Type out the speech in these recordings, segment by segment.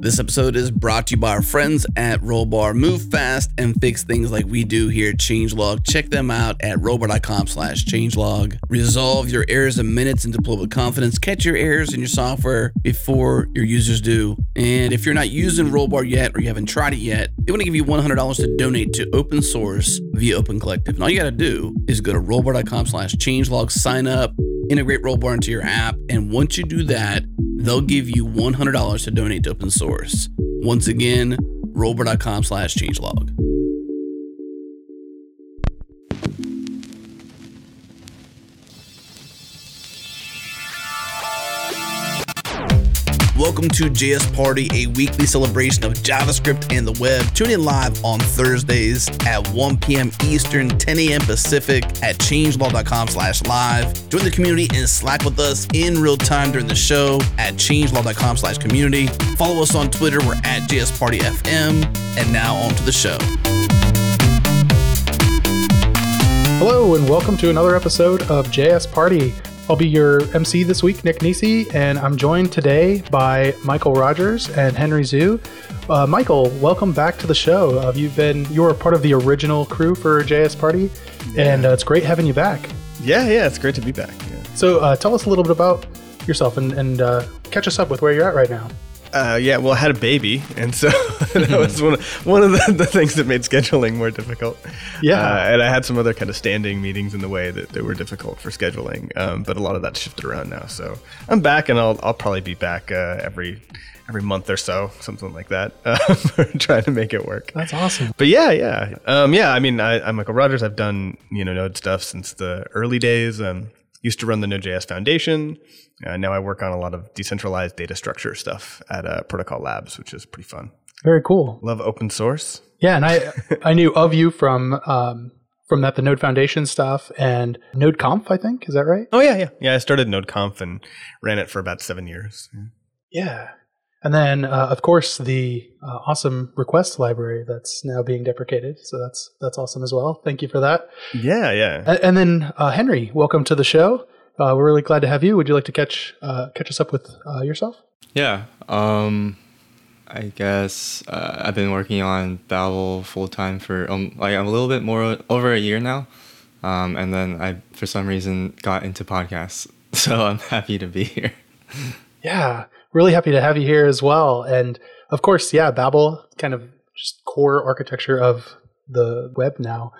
This episode is brought to you by our friends at Rollbar. Move fast and fix things like we do here at Changelog. Check them out at rollbar.com slash changelog. Resolve your errors in minutes and deploy with confidence. Catch your errors in your software before your users do. And if you're not using Rollbar yet or you haven't tried it yet, they want to give you $100 to donate to open source via Open Collective. And all you got to do is go to rollbar.com slash changelog, sign up, integrate Rollbar into your app. And once you do that, they'll give you $100 to donate to open source. Once again, rollbar.com slash changelog. Welcome to JS Party, a weekly celebration of JavaScript and the web. Tune in live on Thursdays at 1 p.m. Eastern, 10 a.m. Pacific at changelog.com slash live. Join the community and Slack with us in real time during the show at changelog.com slash community. Follow us on Twitter. We're at JS Party FM. And now on to the show. Hello, and welcome to another episode of JS Party. I'll be your MC this week, Nick Nisi, and I'm joined today by Mikeal Rogers and Henry Zhu. Uh, Mikeal, welcome back to the show. Uh, you've been you were part of the original crew for JS Party, and uh, it's great having you back. Yeah, yeah, it's great to be back. Yeah. So, uh, tell us a little bit about yourself and, and uh, catch us up with where you're at right now. Uh, yeah, well, I had a baby, and so that was one of, one of the, the things that made scheduling more difficult. Yeah, uh, and I had some other kind of standing meetings in the way that, that were difficult for scheduling, um, but a lot of that shifted around now. So I'm back, and I'll I'll probably be back uh, every every month or so, something like that, trying to make it work. That's awesome. But yeah, yeah, um, yeah. I mean, I, am Mikeal Rogers. I've done you know Node stuff since the early days. Um, used to run the Node.js Foundation. Uh, now I work on a lot of decentralized data structure stuff at uh, Protocol Labs, which is pretty fun. Very cool. Love open source. Yeah, and I I knew of you from um, from that the Node Foundation stuff and NodeConf. I think is that right? Oh yeah, yeah, yeah. I started NodeConf and ran it for about seven years. Yeah, yeah. And then uh, of course the uh, awesome request library that's now being deprecated. So that's that's awesome as well. Thank you for that. Yeah, yeah. And, and then uh, Henry, welcome to the show. Uh, we're really glad to have you. Would you like to catch uh, catch us up with uh, yourself? Yeah. Um, I guess uh, I've been working on Babel full time for um, like a little bit more over a year now, um, and then I for some reason got into podcasts. So I'm happy to be here. yeah, really happy to have you here as well. And of course, yeah, Babel kind of just core architecture of the web now.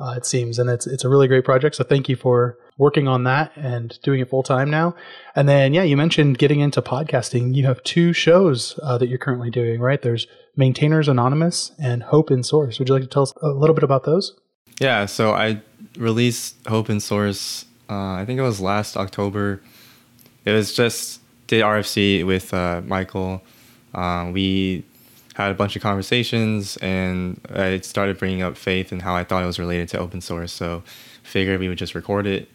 Uh, it seems, and it's it's a really great project. So thank you for working on that and doing it full time now. And then, yeah, you mentioned getting into podcasting. You have two shows uh, that you're currently doing, right? There's Maintainers Anonymous and Hope in Source. Would you like to tell us a little bit about those? Yeah, so I released Hope in Source. Uh, I think it was last October. It was just did RFC with uh, Mikeal. Uh, we had a bunch of conversations, and I started bringing up faith and how I thought it was related to open source. So figured we would just record it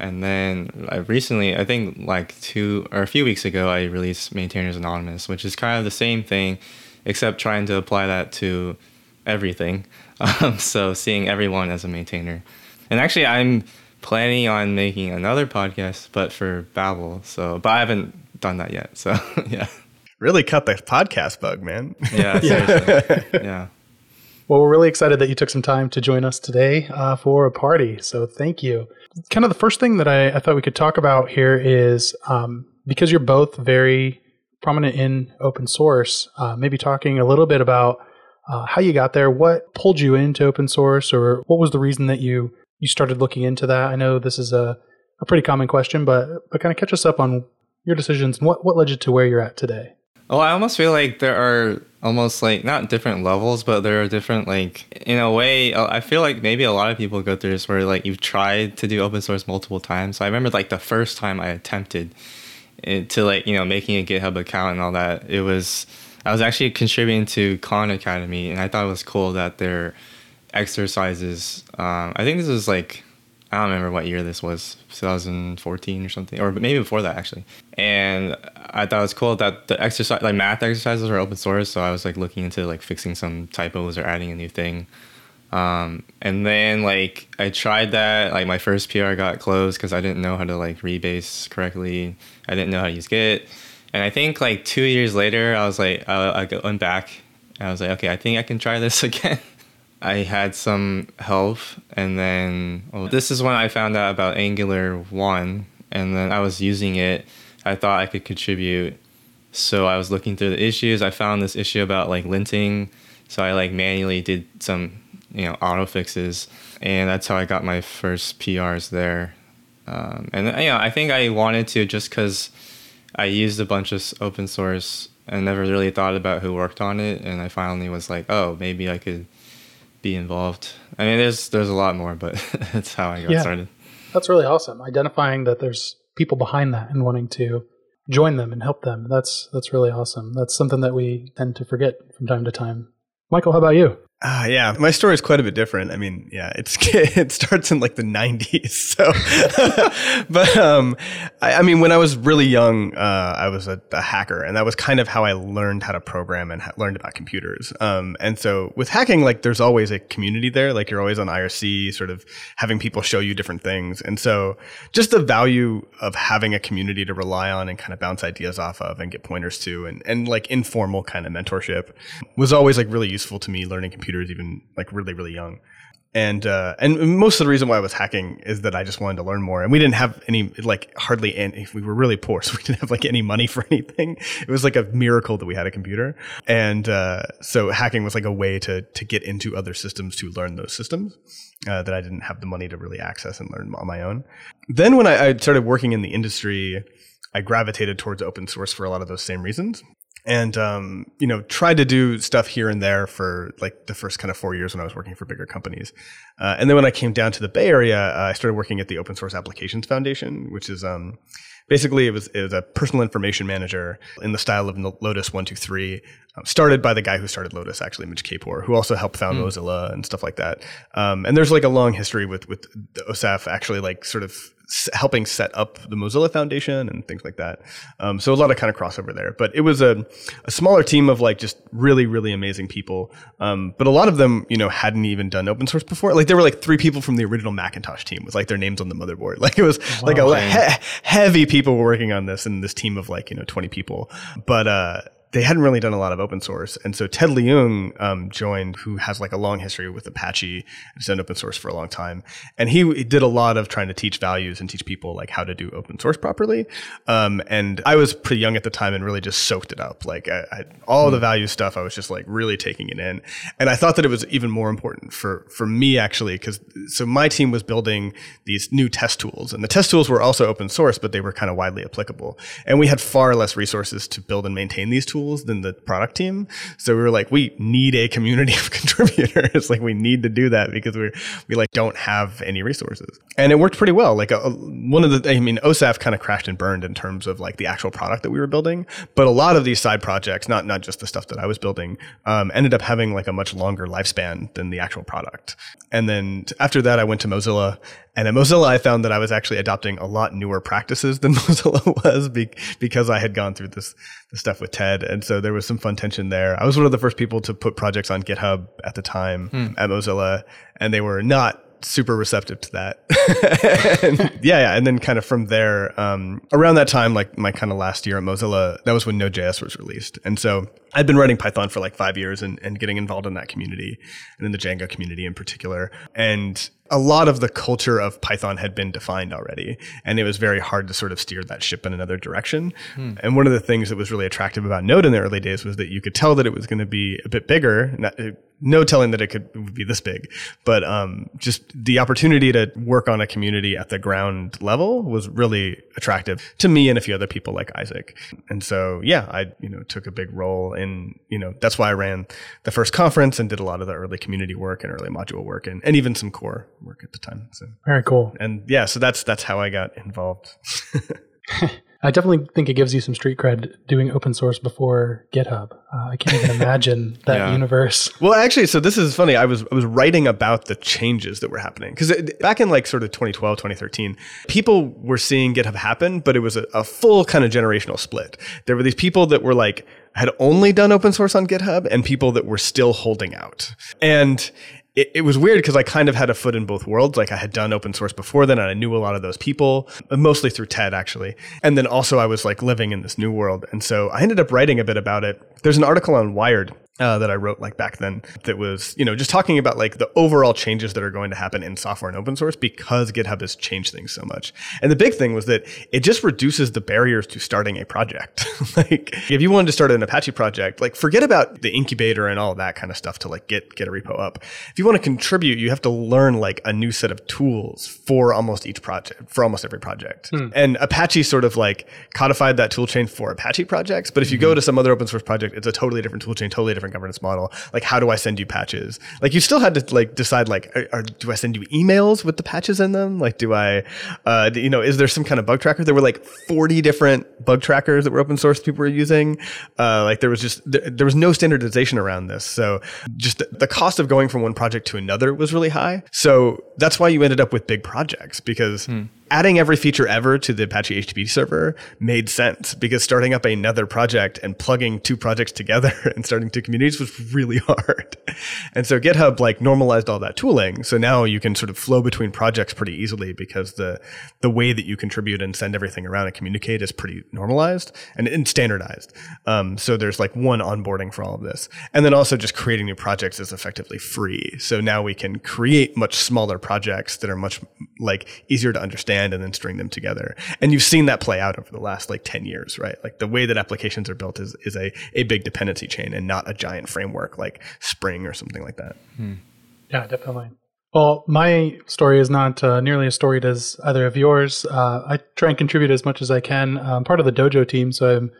and then I recently, I think like two or a few weeks ago, I released Maintainers Anonymous, which is kind of the same thing, except trying to apply that to everything. Um, so seeing everyone as a maintainer. And actually, I'm planning on making another podcast, but for Babel. So, but I haven't done that yet. So, yeah. Really cut the podcast bug, man. Yeah, seriously. yeah. Well, we're really excited that you took some time to join us today uh, for a party. So thank you. Kind of the first thing that I, I thought we could talk about here is um, because you're both very prominent in open source, uh, maybe talking a little bit about uh, how you got there, what pulled you into open source, or what was the reason that you you started looking into that. I know this is a, a pretty common question, but but kind of catch us up on your decisions and what, what led you to where you're at today. Oh, I almost feel like there are almost like not different levels, but there are different like in a way. Uh, I feel like maybe a lot of people go through this where like you've tried to do open source multiple times. So I remember like the first time I attempted it, to like you know making a GitHub account and all that. It was I was actually contributing to Khan Academy, and I thought it was cool that their exercises. Um, I think this was like I don't remember what year this was, 2014 or something, or maybe before that actually. And I thought it was cool that the exercise, like math exercises, are open source. So I was like looking into like fixing some typos or adding a new thing. Um, and then like I tried that, like my first PR got closed because I didn't know how to like rebase correctly. I didn't know how to use Git. And I think like two years later, I was like, I, I went back and I was like, okay, I think I can try this again. I had some help, and then well, this is when I found out about Angular 1, and then I was using it. I thought I could contribute. So I was looking through the issues. I found this issue about like linting. So I like manually did some, you know, auto fixes, and that's how I got my first PRs there. Um, and you know, I think I wanted to just because I used a bunch of open source and never really thought about who worked on it, and I finally was like, oh, maybe I could be involved. I mean, there's there's a lot more, but that's how I got Yeah. started. That's really awesome. Identifying that there's people behind that and wanting to join them and help them. That's that's really awesome. That's something that we tend to forget from time to time. Mikeal, how about you? Ah, yeah, my story is quite a bit different. I mean, yeah, it's it starts in like the '90s. So, but um, I, I mean, when I was really young, uh, I was a, a hacker, and that was kind of how I learned how to program and ha- learned about computers. Um, and so with hacking, like, there's always a community there. Like, you're always on IRC, sort of having people show you different things, and so just the value of having a community to rely on and kind of bounce ideas off of and get pointers to, and and like informal kind of mentorship was always like really useful to me learning computers even like really really young and uh, and most of the reason why I was hacking is that I just wanted to learn more, and we didn't have any like hardly any. We were really poor, so we didn't have like any money for anything. It was like a miracle that we had a computer, and uh, so hacking was like a way to to get into other systems to learn those systems uh, that I didn't have the money to really access and learn on my own. Then when I, I started working in the industry, I gravitated towards open source for a lot of those same reasons and um, you know tried to do stuff here and there for like the first kind of four years when I was working for bigger companies, uh, and then when I came down to the Bay Area, uh, I started working at the Open Source Applications Foundation, which is um, basically it was it was a personal information manager in the style of Lotus one two three, um, started by the guy who started Lotus actually, Mitch Kapor, who also helped found Mozilla and stuff like that. Um, and there's like a long history with with the OSAF actually like sort of helping set up the Mozilla Foundation and things like that. Um, so a lot of kind of crossover there. But it was a, a smaller team of like just really, really amazing people. Um, but a lot of them, you know, hadn't even done open source before. Like there were like three people from the original Macintosh team with like their names on the motherboard. Like it was like a he- heavy people were working on this and this team of like, you know, 20 people. But, uh, they hadn't really done a lot of open source. And so Ted Leung um, joined, who has like a long history with Apache and has done open source for a long time. And he did a lot of trying to teach values and teach people like how to do open source properly. Um, and I was pretty young at the time and really just soaked it up. Like I, I, all the value stuff, I was just like really taking it in. And I thought that it was even more important for, for me actually, because so my team was building these new test tools and the test tools were also open source, but they were kind of widely applicable. And we had far less resources to build and maintain these tools than the product team. So we were like, we need a community of contributors. like we need to do that because we're, we like don't have any resources. And it worked pretty well. Like a, one of the, I mean, OSAF kind of crashed and burned in terms of like the actual product that we were building. But a lot of these side projects, not, not just the stuff that I was building, um, ended up having like a much longer lifespan than the actual product. And then after that, I went to Mozilla and at Mozilla, I found that I was actually adopting a lot newer practices than Mozilla was be- because I had gone through this, this stuff with Ted. And so there was some fun tension there. I was one of the first people to put projects on GitHub at the time at Mozilla, and they were not super receptive to that. and yeah, yeah. And then kind of from there, um, around that time, like my kind of last year at Mozilla, that was when Node.js was released. And so I'd been writing Python for like five years and, and getting involved in that community and in the Django community in particular. And a lot of the culture of Python had been defined already, and it was very hard to sort of steer that ship in another direction. And one of the things that was really attractive about Node in the early days was that you could tell that it was going to be a bit bigger. Not, no telling that it could would be this big, but um, just the opportunity to work on a community at the ground level was really attractive to me and a few other people like Isaac. And so, yeah, I you know took a big role in you know that's why I ran the first conference and did a lot of the early community work and early module work and, and even some core work at the time. So Very cool. and yeah, so that's that's how I got involved. I definitely think it gives you some street cred doing open source before GitHub. Uh, I can't even imagine that Yeah. universe. Well, actually, so this is funny. I was I was writing about the changes that were happening because back in like sort of 2012, 2013, people were seeing GitHub happen, but it was a, a full kind of generational split. There were these people that were like had only done open source on GitHub, and people that were still holding out. And it, it was weird because I kind of had a foot in both worlds. Like I had done open source before then, and I knew a lot of those people, uh, mostly through Ted actually. And then also I was like living in this new world, and so I ended up writing a bit about it. There's an article on Wired uh, that I wrote like back then that was, you know, just talking about like the overall changes that are going to happen in software and open source because GitHub has changed things so much. And the big thing was that it just reduces the barriers to starting a project. like if you wanted to start an Apache project, like forget about the incubator and all that kind of stuff to like get get a repo up. If you want to contribute, you have to learn like a new set of tools for almost each project, for almost every project. And Apache sort of like codified that tool chain for Apache projects. But if you go to some other open source project, it's a totally different tool chain, totally different governance model. Like, how do I send you patches? Like, you still had to like decide, like, are, are, do I send you emails with the patches in them? Like, do I, uh, do- you know, is there some kind of bug tracker? There were like 40 different bug trackers that were open source people were using. Uh, like, there was just, there, there was no standardization around this. So just the, the cost of going from one project to another was really high. So that's why you ended up with big projects because adding every feature ever to the Apache HTTP server made sense because starting up another project and plugging two projects together and starting two communities was really hard. And so GitHub like normalized all that tooling. So now you can sort of flow between projects pretty easily because the the way that you contribute and send everything around and communicate is pretty normalized and, and standardized. Um, so there's like one onboarding for all of this. And then also just creating new projects is effectively free. So now we can create much smaller projects that are much like easier to understand and then string them together. And you've seen that play out over the last like 10 years, right? Like the way that applications are built is, is a, a big dependency chain and not a giant framework like Spring or something like that. Yeah, definitely. Well, my story is not uh, nearly as storied as either of yours. Uh, I try and contribute as much as I can. I'm part of the Dojo team, so I'm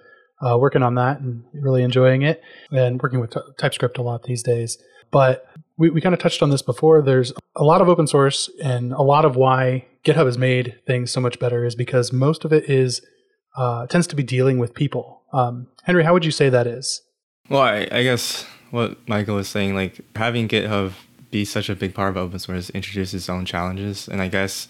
uh, working on that and really enjoying it and working with t- TypeScript a lot these days. But we, we kind of touched on this before. There's a lot of open source, and a lot of why GitHub has made things so much better is because most of it is uh, tends to be dealing with people. Um, Henry, how would you say that is? Well, I, I guess what Mikeal was saying, like having GitHub be such a big part of open source introduces its own challenges. And I guess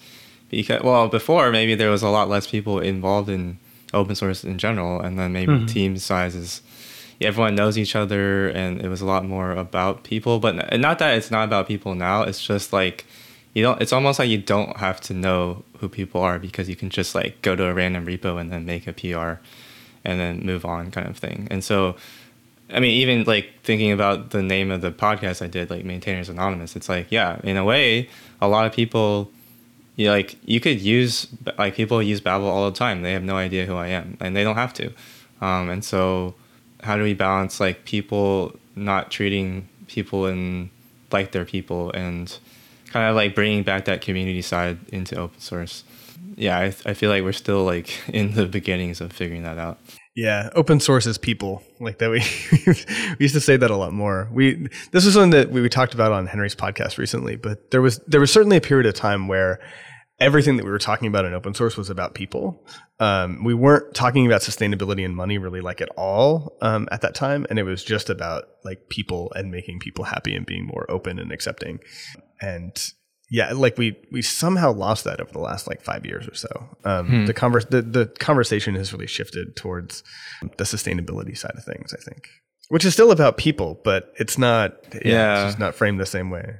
because, well, before maybe there was a lot less people involved in open source in general. And then maybe team sizes, everyone knows each other and it was a lot more about people. But not that it's not about people now. It's just like, you don't, it's almost like you don't have to know who people are because you can just like go to a random repo and then make a PR and then move on kind of thing. And so, I mean, even like thinking about the name of the podcast I did, like Maintainers Anonymous, it's like, yeah, in a way, a lot of people, you like, you could use, like, people use Babel all the time. They have no idea who I am, and they don't have to. Um, and so, how do we balance like people not treating people in like they're people and kind of like bringing back that community side into open source? Yeah, I, I feel like we're still like in the beginnings of figuring that out. Yeah, open source is people like that. We we used to say that a lot more. We this was something that we, we talked about on Henry's podcast recently. But there was there was certainly a period of time where everything that we were talking about in open source was about people. Um, we weren't talking about sustainability and money really like at all um, at that time, and it was just about like people and making people happy and being more open and accepting. And yeah, like we we somehow lost that over the last like five years or so. Um, The converse the, the conversation has really shifted towards the sustainability side of things. I think, which is still about people, but it's not. Yeah, Yeah. it's just not framed the same way.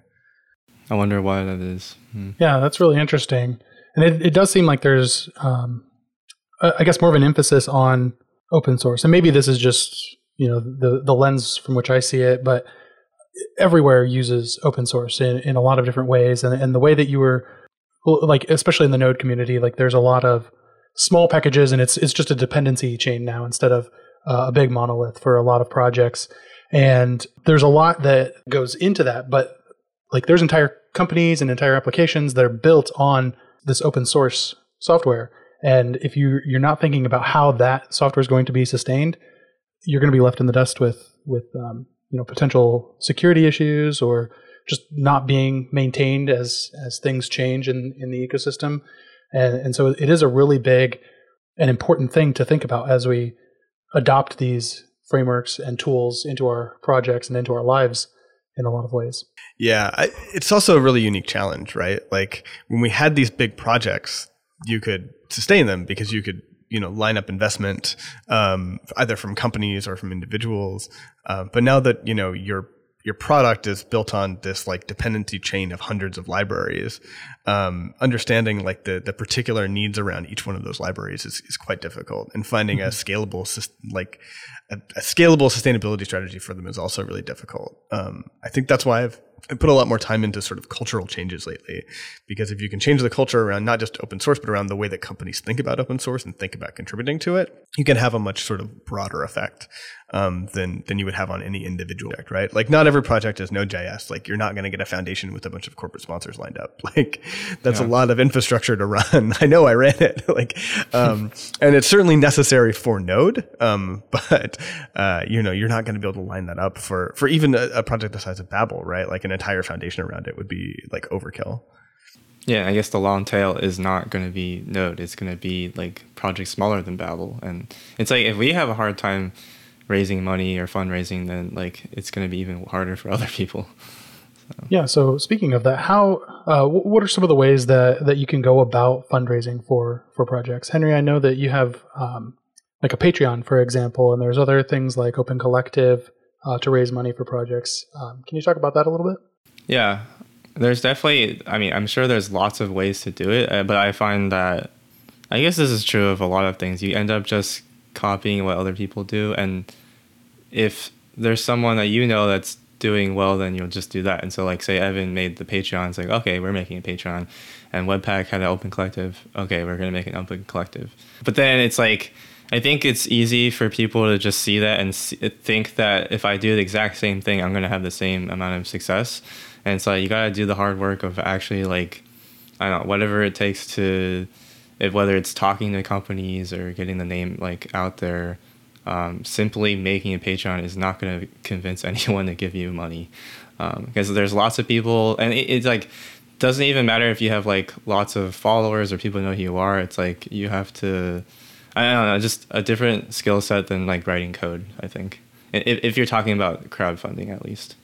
I wonder why that is. Hmm. Yeah, that's really interesting. And it, it does seem like there's, um, I guess, more of an emphasis on open source. And maybe this is just, you know, the, the lens from which I see it, but everywhere uses open source in, in a lot of different ways. And, and the way that you were, like, especially in the Node community, like there's a lot of small packages and it's, it's just a dependency chain now instead of uh, a big monolith for a lot of projects. And there's a lot that goes into that, but like there's entire companies and entire applications that are built on this open source software. And if you you're not thinking about how that software is going to be sustained, you're going to be left in the dust with with um, you know potential security issues or just not being maintained as as things change in in the ecosystem. And and so it is a really big an important thing to think about as we adopt these frameworks and tools into our projects and into our lives in a lot of ways. Yeah, I, it's also a really unique challenge, right? Like when we had these big projects, you could sustain them because you could you know line up investment um, either from companies or from individuals. Uh, but now that you know your your product is built on this like dependency chain of hundreds of libraries, um, understanding like the the particular needs around each one of those libraries is, is quite difficult, and finding a scalable like a, a, scalable sustainability strategy for them is also really difficult. Um, I think that's why I've I put a lot more time into sort of cultural changes lately, because if you can change the culture around not just open source, but around the way that companies think about open source and think about contributing to it, you can have a much sort of broader effect um, than than you would have on any individual project, right? Like not every project is Node.js. Like you're not going to get a foundation with a bunch of corporate sponsors lined up. Like that's yeah. a lot of infrastructure to run. I know I ran it. like, um, and it's certainly necessary for Node, um, but uh, you know you're not going to be able to line that up for for even a, a project the size of Babel, right? Like an entire foundation around it would be like overkill. Yeah, I guess the long tail is not going to be Node. It's going to be like projects smaller than Babel, and it's like if we have a hard time raising money or fundraising, then like it's going to be even harder for other people. So. Yeah. So speaking of that, how uh, what are some of the ways that that you can go about fundraising for for projects? Henry, I know that you have um, like a Patreon, for example, and there's other things like Open Collective uh, to raise money for projects. Um, can you talk about that a little bit? Yeah, there's definitely. I mean, I'm sure there's lots of ways to do it, uh, but I find that I guess this is true of a lot of things. You end up just copying what other people do. And if there's someone that you know that's doing well then you'll just do that. And so like say evan made the patreon it's like okay we're making a patreon. And webpack had an open collective okay we're going to make an open collective. But then it's like i think it's easy for people to just see that and see, think that if i do the exact same thing i'm going to have the same amount of success. And so you got to do the hard work of actually like i don't know whatever it takes to if whether it's talking to companies or getting the name like out there, um, simply making a Patreon is not going to convince anyone to give you money because um, there's lots of people, and it, it's like doesn't even matter if you have like lots of followers or people know who you are. It's like you have to, I don't know, just a different skill set than like writing code. I think if, if you're talking about crowdfunding at least.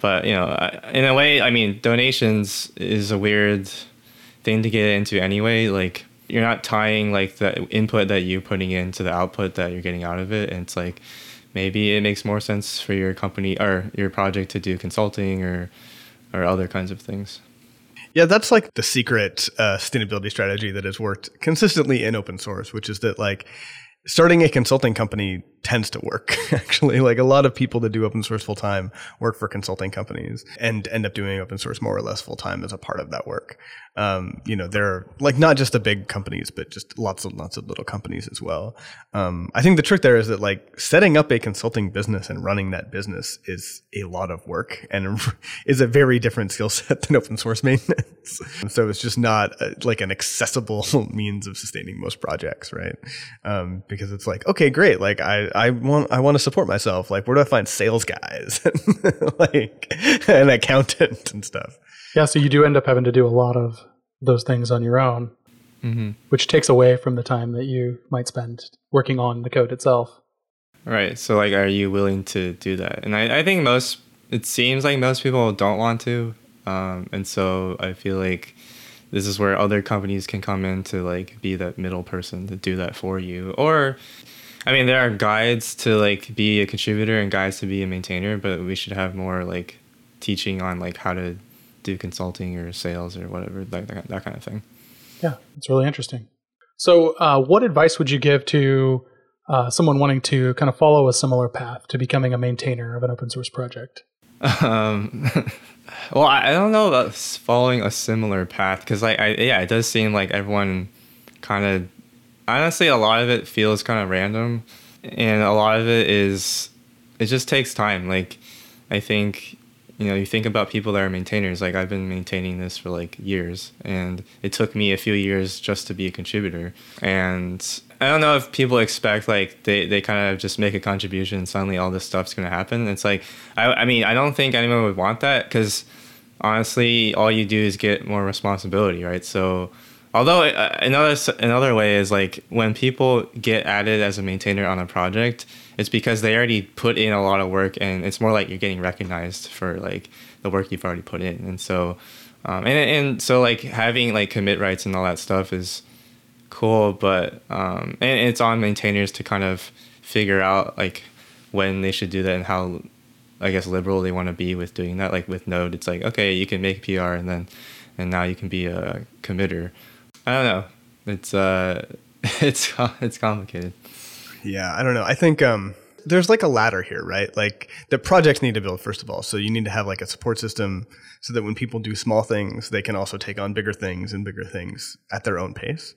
But you know, in a way, I mean, donations is a weird thing to get into anyway. Like you're not tying like the input that you're putting into the output that you're getting out of it. And it's like maybe it makes more sense for your company or your project to do consulting or or other kinds of things. Yeah, that's like the secret uh, sustainability strategy that has worked consistently in open source, which is that like starting a consulting company tends to work actually. Like a lot of people that do open source full time work for consulting companies and end up doing open source more or less full time as a part of that work. Um, you know they're like not just the big companies but just lots and lots of little companies as well. Um, i think the trick there is that like setting up a consulting business and running that business is a lot of work and is a very different skill set than open source maintenance. So it's just not a, uh, like an accessible means of sustaining most projects right? Um, because it's like okay great. Like i I want I want to support myself. Like, where do I find sales guys, like an accountant and stuff? Yeah, so you do end up having to do a lot of those things on your own, mm-hmm. which takes away from the time that you might spend working on the code itself. Right. So, like, are you willing to do that? And I, I think most, it seems like most people don't want to. Um, and so I feel like this is where other companies can come in to like be that middle person to do that for you or I mean, there are guides to like be a contributor and guides to be a maintainer, but we should have more like teaching on like how to do consulting or sales or whatever, like that, that kind of thing. Yeah, it's really interesting. So, uh, what advice would you give to uh, someone wanting to kind of follow a similar path to becoming a maintainer of an open source project? Um, well, I don't know about following a similar path because, like, I, yeah, it does seem like everyone kind of honestly, a lot of it feels kind of random, and a lot of it is it just takes time. Like, I think you know, you think about people that are maintainers. Like I've been maintaining this for like years, and it took me a few years just to be a contributor. And I don't know if people expect like they, they kind of just make a contribution and suddenly all this stuff's gonna happen. It's like I I mean I don't think anyone would want that because honestly, all you do is get more responsibility, right? So although uh, another another way is like when people get added as a maintainer on a project, it's because they already put in a lot of work, and it's more like you're getting recognized for like the work you've already put in, and so um, and and so like having like commit rights and all that stuff is cool, but um, and it's on maintainers to kind of figure out like when they should do that and how I guess liberal they want to be with doing that. Like with Node, it's like okay, you can make PR and then and now you can be a committer. I don't know. It's uh, it's it's complicated. Yeah, I don't know. I think um, there's like a ladder here, right? Like the projects need to build first of all. So you need to have like a support system so that when people do small things, they can also take on bigger things and bigger things at their own pace.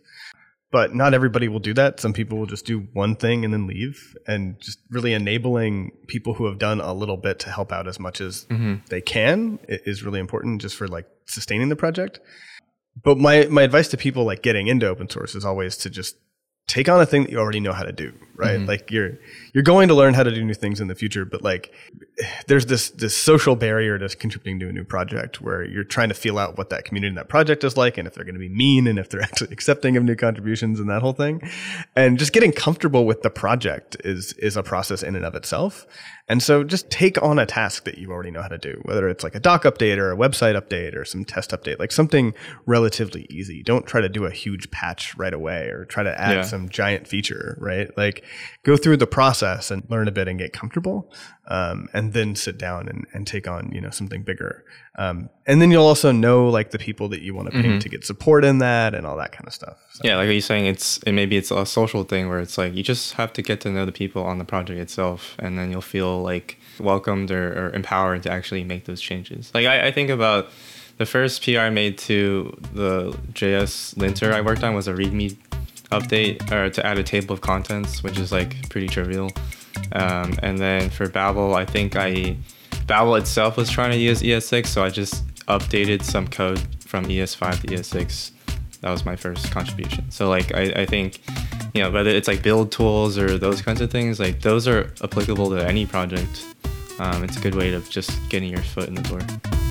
But not everybody will do that. Some people will just do one thing and then leave, and just really enabling people who have done a little bit to help out as much as they can is really important just for like sustaining the project. But my my advice to people like getting into open source is always to just take on a thing that you already know how to do, right? Mm-hmm. Like you're you're going to learn how to do new things in the future, but like there's this this social barrier to contributing to a new project where you're trying to feel out what that community and that project is like and if they're going to be mean and if they're actually accepting of new contributions and that whole thing. And just getting comfortable with the project is is a process in and of itself. And so just take on a task that you already know how to do, whether it's like a doc update or a website update or some test update, like something relatively easy. Don't try to do a huge patch right away or try to add Yeah. some giant feature, right? Like go through the process and learn a bit and get comfortable. Um, and then sit down and, and take on, you know, something bigger. Um, and then you'll also know like the people that you want to pay to get support in that and all that kind of stuff. So, Yeah, like you're saying, it's it maybe it's a social thing where it's like you just have to get to know the people on the project itself, and then you'll feel like welcomed or, or empowered to actually make those changes. Like I, I think about the first PR I made to the JS linter I worked on was a README update or to add a table of contents, which is like pretty trivial. Um, and then for Babel, I think I Babel itself was trying to use ES6, so I just updated some code from ES5 to ES6 that was my first contribution. So like I, I think, you know, whether it's like build tools or those kinds of things, like those are applicable to any project. Um, it's a good way of just getting your foot in the door.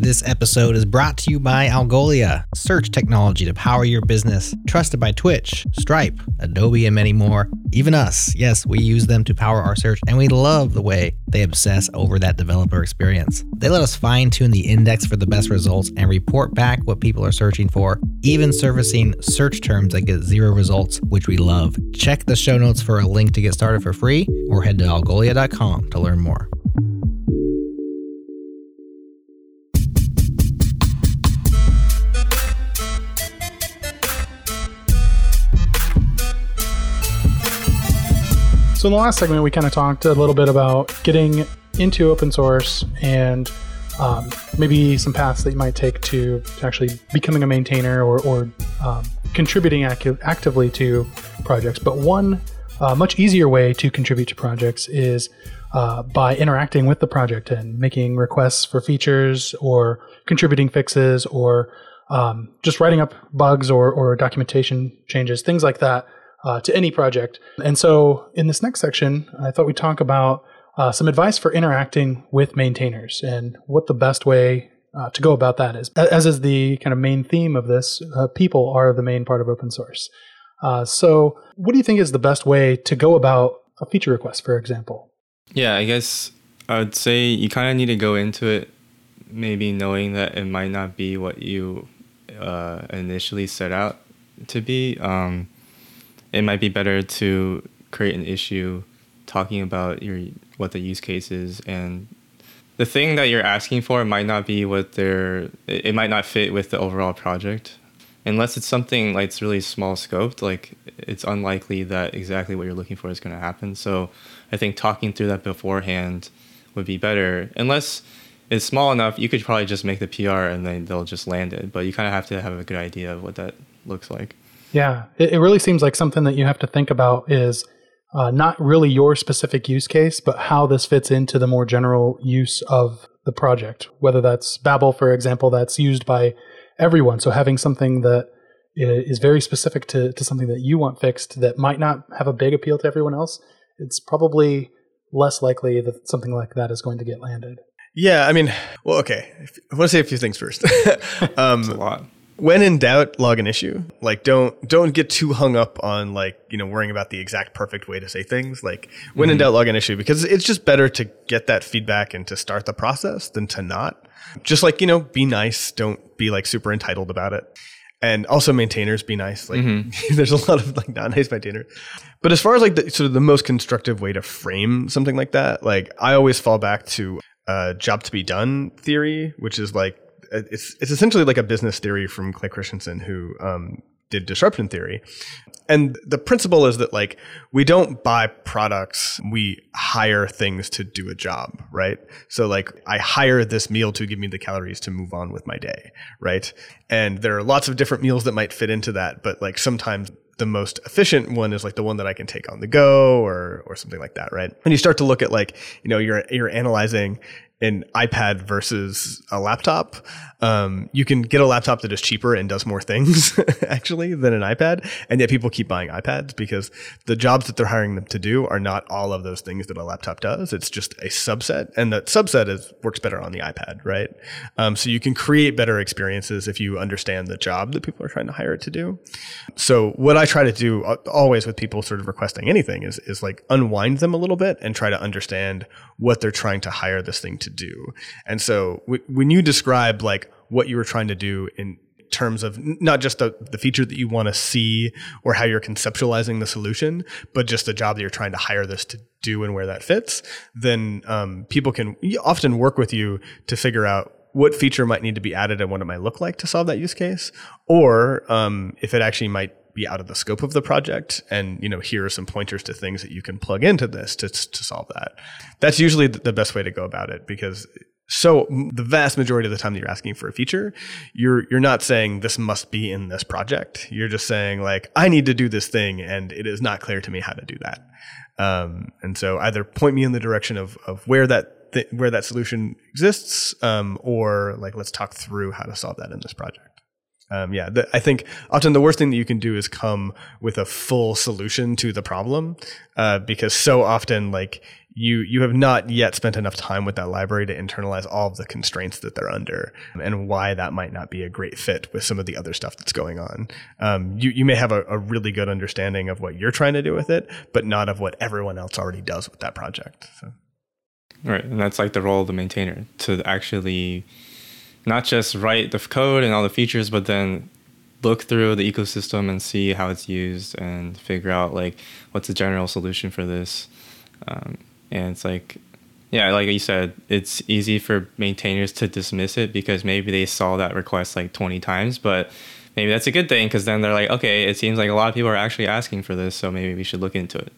This episode is brought to you by Algolia, search technology to power your business. Trusted by Twitch, Stripe, Adobe, and many more. Even us, yes, we use them to power our search, and we love the way they obsess over that developer experience. They let us fine tune the index for the best results and report back what people are searching for, even servicing search terms that get zero results, which we love. Check the show notes for a link to get started for free, or head to algolia.com to learn more. So in the last segment, we kind of talked a little bit about getting into open source and um, maybe some paths that you might take to, to actually becoming a maintainer or, or um, contributing actively to projects. But one uh, much easier way to contribute to projects is uh, by interacting with the project and making requests for features or contributing fixes or um, just writing up bugs or, or documentation changes, things like that uh, to any project. And so, in this next section, I thought we'd talk about uh, some advice for interacting with maintainers and what the best way uh, to go about that is. As is the kind of main theme of this, uh, people are the main part of open source. Uh, so, what do you think is the best way to go about a feature request, for example? Yeah, I guess I would say you kind of need to go into it maybe knowing that it might not be what you uh, initially set out to be. Um, it might be better to create an issue talking about your what the use case is. And the thing that you're asking for might not be what they're it might not fit with the overall project. Unless it's something like it's really small scoped like it's unlikely that exactly what you're looking for is going to happen. So i think talking through that beforehand would be better. Unless it's small enough you could probably just make the pr and then they'll just land it. But you kind of have to have a good idea of what that looks like Yeah, it, it really seems like something that you have to think about is uh, not really your specific use case, but how this fits into the more general use of the project. Whether that's Babel, for example, that's used by everyone. So having something that is very specific to, to something that you want fixed that might not have a big appeal to everyone else, it's probably less likely that something like that is going to get landed. Yeah, I mean, well, okay. I want to say a few things first. um, a lot. When in doubt, log an issue. Like, don't don't get too hung up on like you know worrying about the exact perfect way to say things. Like, when in doubt, log an issue because it's just better to get that feedback and to start the process than to not. Just like you know, be nice. Don't be like super entitled about it. And also maintainers, be nice. Like, there's a lot of like not nice maintainers. But as far as like the sort of the most constructive way to frame something like that, like I always fall back to uh, job to be done theory, which is like it's it's essentially like a business theory from Clay Christensen, who um, did disruption theory. And the principle is that like we don't buy products, we hire things to do a job, right? So like I hire this meal to give me the calories to move on with my day, right? And there are lots of different meals that might fit into that, but like sometimes the most efficient one is like the one that I can take on the go or or something like that, right? And you start to look at like, you know, you're you're analyzing an iPad versus a laptop. Um, you can get a laptop that is cheaper and does more things actually than an iPad, and yet people keep buying iPads because the jobs that they're hiring them to do are not all of those things that a laptop does. It's just a subset, and that subset is works better on the iPad, right? Um, so you can create better experiences if you understand the job that people are trying to hire it to do. So what I try to do uh, always with people sort of requesting anything is is like unwind them a little bit and try to understand what they're trying to hire this thing to do. And so w- when you describe like what you were trying to do in terms of not just the, the feature that you want to see or how you're conceptualizing the solution, but just the job that you're trying to hire this to do and where that fits, then um, people can often work with you to figure out what feature might need to be added and what it might look like to solve that use case, or um, if it actually might be out of the scope of the project. And you know here are some pointers to things that you can plug into this to, to solve that. That's usually the best way to go about it because so the vast majority of the time that you're asking for a feature you're you're not saying this must be in this project. You're just saying like i need to do this thing and it is not clear to me how to do that. Um, and so either point me in the direction of, of where that th- where that solution exists um, or like let's talk through how to solve that in this project um, yeah, the, I think often the worst thing that you can do is come with a full solution to the problem, uh, because so often like you you have not yet spent enough time with that library to internalize all of the constraints that they're under and why that might not be a great fit with some of the other stuff that's going on. Um, you you may have a, a really good understanding of what you're trying to do with it, but not of what everyone else already does with that project. So. Right, and that's like the role of the maintainer to actually not just write the code and all the features, but then look through the ecosystem and see how it's used and figure out like what's the general solution for this. Um, and it's like, yeah, like you said, it's easy for maintainers to dismiss it because maybe they saw that request like 20 times, but maybe that's a good thing because then they're like, okay, it seems like a lot of people are actually asking for this, so maybe we should look into it.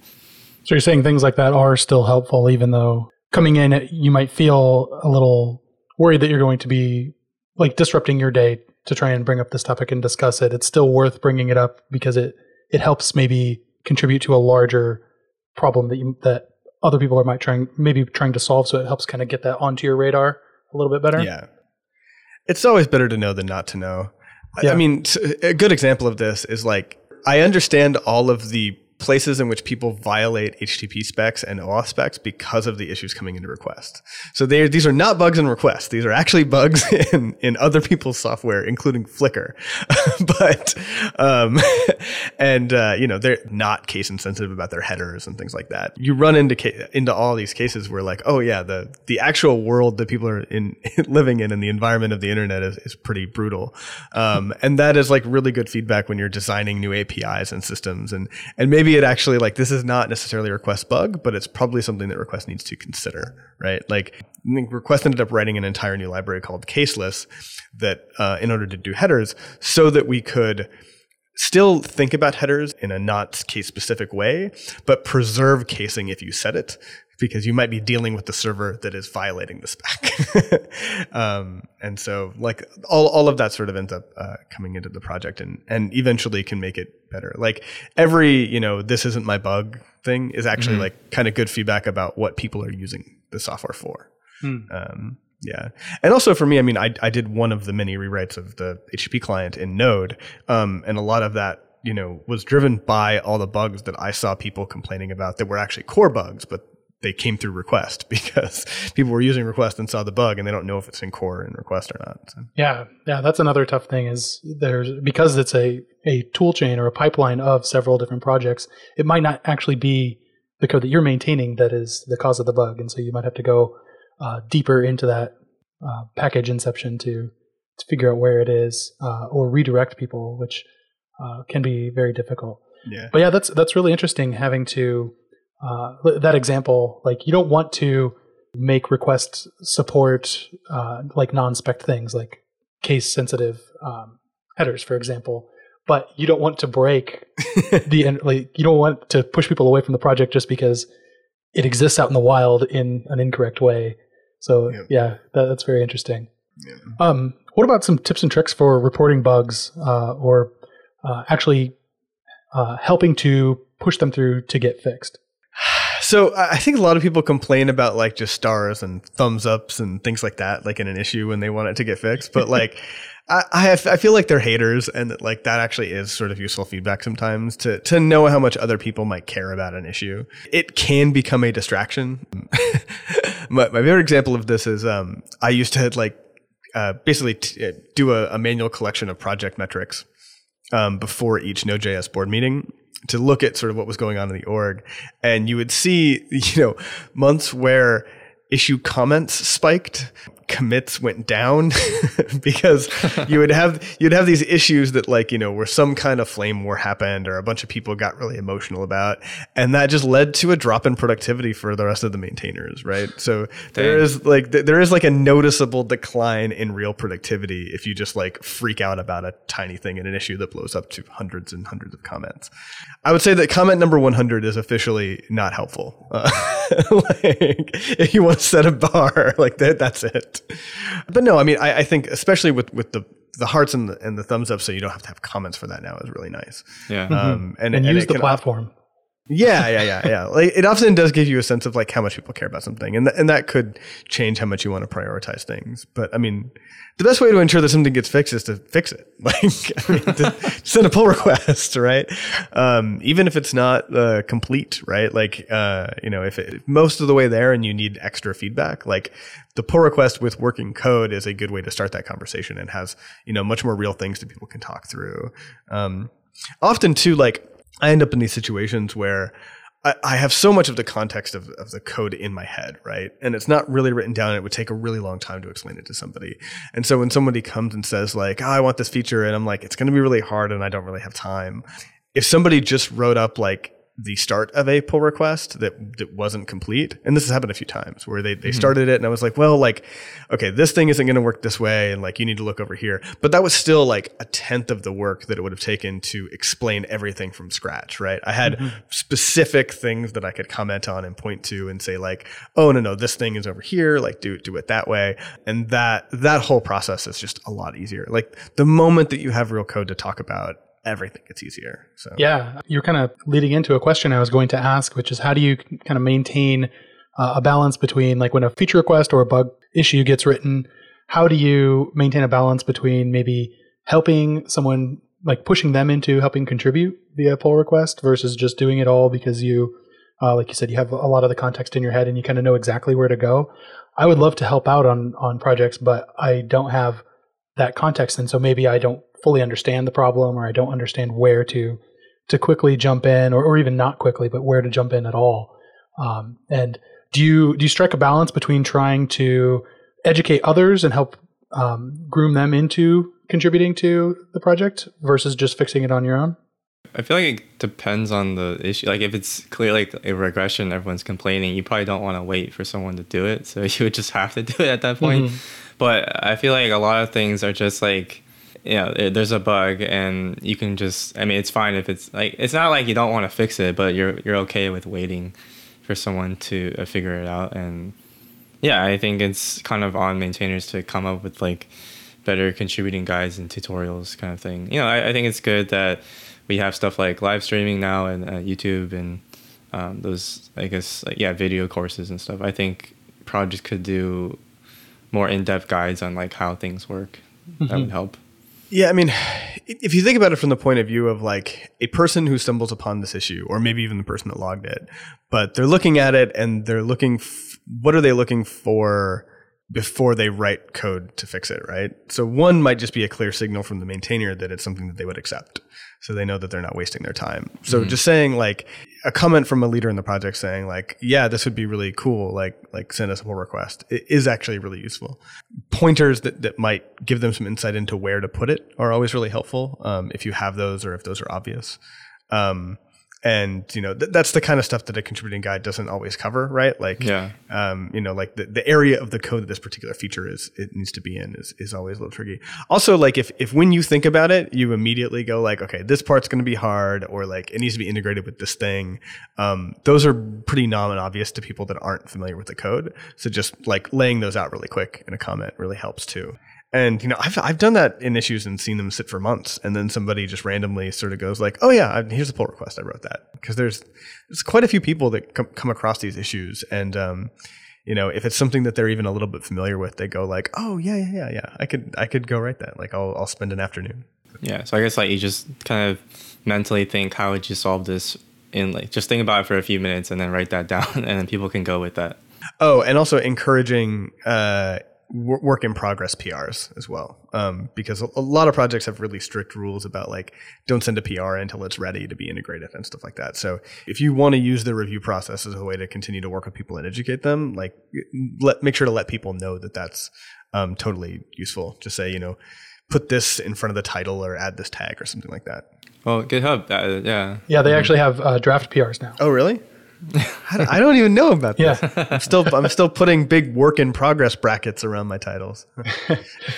So you're saying things like that are still helpful, even though coming in, you might feel a little worried that you're going to be like disrupting your day to try and bring up this topic and discuss it. It's still worth bringing it up because it it helps maybe contribute to a larger problem that you that other people are might trying maybe trying to solve. So it helps kind of get that onto your radar a little bit better. Yeah. It's always better to know than not to know. Yeah. I mean, a good example of this is like, I understand all of the places in which people violate HTTP specs and OAuth specs because of the issues coming into request. So these are not bugs in request. These are actually bugs in, in other people's software, including Flickr. but, um, and, uh, you know, they're not case insensitive about their headers and things like that. You run into, ca- into all these cases where like, oh yeah, the, the actual world that people are in living in and the environment of the internet is, is pretty brutal. Um, and that is like really good feedback when you're designing new APIs and systems. And, and maybe it actually like, this is not necessarily a request bug, but it's probably something that request needs to consider, right? Like request ended up writing an entire new library called caseless that, uh, in order to do headers so that we could still think about headers in a not case specific way, but preserve casing if you set it, because you might be dealing with the server that is violating the spec. um, and so, like all, all of that sort of ends up uh, coming into the project, and and eventually can make it better. Like every you know this isn't my bug thing is actually like kind of good feedback about what people are using the software for. Um, yeah. And also for me, I mean, I, I did one of the many rewrites of the HTTP client in Node. Um, and a lot of that, you know, was driven by all the bugs that I saw people complaining about that were actually core bugs, but they came through request because people were using request and saw the bug and they don't know if it's in core and request or not. So. Yeah, yeah, that's another tough thing is there's because it's a a tool chain or a pipeline of several different projects. It might not actually be the code that you're maintaining that is the cause of the bug, and so you might have to go uh, deeper into that uh, package inception to to figure out where it is uh, or redirect people, which uh, can be very difficult. Yeah. But yeah, that's that's really interesting having to uh, that example. Like you don't want to make request support uh, like non-spec things like case sensitive um, headers, for example. But you don't want to break the end. like you don't want to push people away from the project just because it exists out in the wild in an incorrect way. So Yep. yeah, that, that's very interesting. Yeah. Um, what about some tips and tricks for reporting bugs uh, or uh, actually uh, helping to push them through to get fixed? So I I think a lot of people complain about like just stars and thumbs ups and things like that, like in an issue when they want it to get fixed. But like, I I, have, I feel like they're haters, and that like that actually is sort of useful feedback sometimes to to know how much other people might care about an issue. It can become a distraction. my, my favorite example of this is um, I used to like uh, basically t- uh, do a, a manual collection of project metrics um, before each Node.js board meeting to look at sort of what was going on in the org. And you would see, you know, months where issue comments spiked, commits went down because you would have you'd have these issues that like, you know, where some kind of flame war happened or a bunch of people got really emotional about and that just led to a drop in productivity for the rest of the maintainers, right? So there Dang. is like th- there is like a noticeable decline in real productivity if you just like freak out about a tiny thing in an issue that blows up to hundreds and hundreds of comments. I would say that comment number 100 is officially not helpful. Uh, like if you want to set a bar, like that, that's it. But no, I mean, I, I think especially with with the the hearts and the, and the thumbs up, so you don't have to have comments for that now is really nice. Yeah. Um, and, And, and use it the can platform. Yeah, yeah, yeah, yeah. Like it often does give you a sense of like how much people care about something, and th- and that could change how much you want to prioritize things. But I mean, the best way to ensure that something gets fixed is to fix it. Like, I mean, to send a pull request, right? Um, even if it's not uh, complete, right? Like, uh, you know, if, it, most of the way there and you need extra feedback, like the pull request with working code is a good way to start that conversation and has you know much more real things that people can talk through. Um, often too, like I end up in these situations where I, I have so much of the context of, of the code in my head, right? And it's not really written down. It would take a really long time to explain it to somebody. And so when somebody comes and says like, oh, I want this feature, and I'm like, it's going to be really hard and I don't really have time. If somebody just wrote up like the start of a pull request that, that wasn't complete, and this has happened a few times where they, they mm-hmm. started it and I was like, well, like, okay, this thing isn't going to work this way. And like, you need to look over here. But that was still like a tenth of the work that it would have taken to explain everything from scratch, right? I had mm-hmm. specific things that I could comment on and point to and say like, oh, no, no, this thing is over here. Like, do, do it that way. And that, that whole process is just a lot easier. Like the moment that you have real code to talk about, everything gets easier. So Yeah, you're kind of leading into a question I was going to ask, which is how do you kind of maintain uh, a balance between like when a feature request or a bug issue gets written, how do you maintain a balance between maybe helping someone like pushing them into helping contribute via pull request versus just doing it all because you uh, like you said you have a lot of the context in your head and you kind of know exactly where to go. I would love to help out on on projects, but I don't have that context and so maybe I don't fully understand the problem or I don't understand where to to quickly jump in or, or even not quickly but where to jump in at all um, and do you do you strike a balance between trying to educate others and help um, groom them into contributing to the project versus just fixing it on your own I feel like it depends on the issue. Like if it's clearly like a regression, everyone's complaining. You probably don't want to wait for someone to do it, so you would just have to do it at that point. But I feel like a lot of things are just like, know, there- there's a bug and you can just. I mean, it's fine if it's like it's not like you don't want to fix it, but you're you're okay with waiting for someone to uh, figure it out. And yeah, I think it's kind of on maintainers to come up with like better contributing guides and tutorials kind of thing. You know, I, I think it's good that we have stuff like live streaming now and uh, YouTube and um, those, I guess, like, yeah, video courses and stuff. I think projects could do more in-depth guides on like how things work. That would help. Yeah, I mean, if you think about it from the point of view of like a person who stumbles upon this issue, or maybe even the person that logged it, but they're looking at it and they're looking, f- what are they looking for before they write code to fix it, right? So one might just be a clear signal from the maintainer that it's something that they would accept. So they know that they're not wasting their time. So mm-hmm. just saying like a comment from a leader in the project saying like, yeah, this would be really cool. Like, like send us a pull request it is actually really useful. Pointers that, that might give them some insight into where to put it are always really helpful. Um, if you have those or if those are obvious. Um, and you know th- that's the kind of stuff that a contributing guide doesn't always cover right? Like yeah. um, you know like the, the area of the code that this particular feature is it needs to be in is, is always a little tricky. Also like if if when you think about it you immediately go like okay this part's going to be hard or like it needs to be integrated with this thing. Um, those are pretty non-obvious to people that aren't familiar with the code. So just like laying those out really quick in a comment really helps too and you know, I've I've done that in issues and seen them sit for months, and then somebody just randomly sort of goes like, "Oh yeah, here's a pull request. I wrote that." Because there's there's quite a few people that come, come across these issues, and um, you know, if it's something that they're even a little bit familiar with, they go like, "Oh yeah, yeah, yeah, yeah. I could I could go write that. Like I'll I'll spend an afternoon." Yeah. So I guess like you just kind of mentally think, how would you solve this? In like just think about it for a few minutes and then write that down, and then people can go with that. Oh, and also encouraging. Uh, work in progress PRs as well, um, because a, lot of projects have really strict rules about like don't send a PR until it's ready to be integrated and stuff like that. So if you want to use the review process as a way to continue to work with people and educate them, like let make sure to let people know that that's um, totally useful. Just say you know put this in front of the title or add this tag or something like that. Well, GitHub, uh, yeah, yeah, they actually have uh, draft PRs now. Oh, really? I don't even know about this. Yeah. I'm still I'm still putting big work in progress brackets around my titles.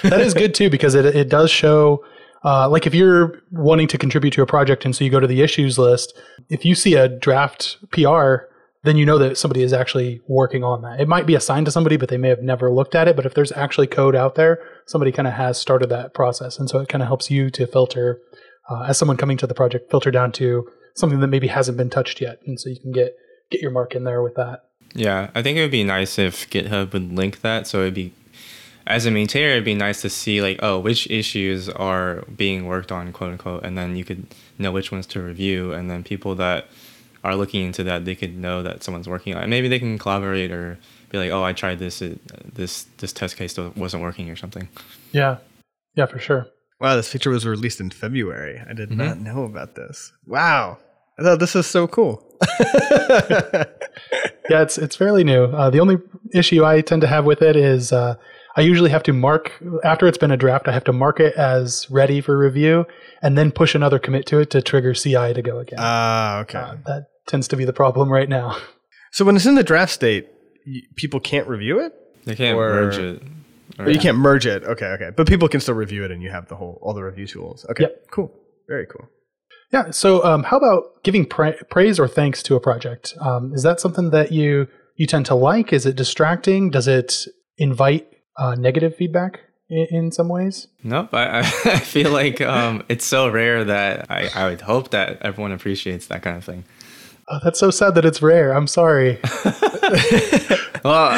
that is good too because it it does show uh, like if you're wanting to contribute to a project and so you go to the issues list, if you see a draft PR, then you know that somebody is actually working on that. It might be assigned to somebody, but they may have never looked at it. But if there's actually code out there, somebody kind of has started that process, and so it kind of helps you to filter uh, as someone coming to the project, filter down to something that maybe hasn't been touched yet, and so you can get get your mark in there with that. Yeah, I think it would be nice if GitHub would link that. So it'd be, as a maintainer, it'd be nice to see like, oh, which issues are being worked on, quote unquote, and then you could know which ones to review, and then people that are looking into that, they could know that someone's working on it. Maybe they can collaborate or be like, oh, I tried this, it, this this test case wasn't working or something. Yeah, yeah, for sure. Wow, this feature was released in February. I did mm-hmm. not know about this. Wow. I thought this is so cool. yeah, it's it's fairly new. Uh, the only issue I tend to have with it is uh, I usually have to mark after it's been a draft. I have to mark it as ready for review, and then push another commit to it to trigger CI to go again. Ah, uh, okay. Uh, that tends to be the problem right now. So when it's in the draft state, people can't review it. They can't or, merge it. Or, you can't merge it. Okay, okay. But people can still review it, and you have the whole all the review tools. Okay, yep. cool. Very cool. Yeah. So, um, how about giving pra- praise or thanks to a project? Um, is that something that you you tend to like? Is it distracting? Does it invite uh, negative feedback in, in, some ways? Nope. I, I feel like um, it's so rare that I, I would hope that everyone appreciates that kind of thing. Oh, that's so sad that it's rare. I'm sorry. well,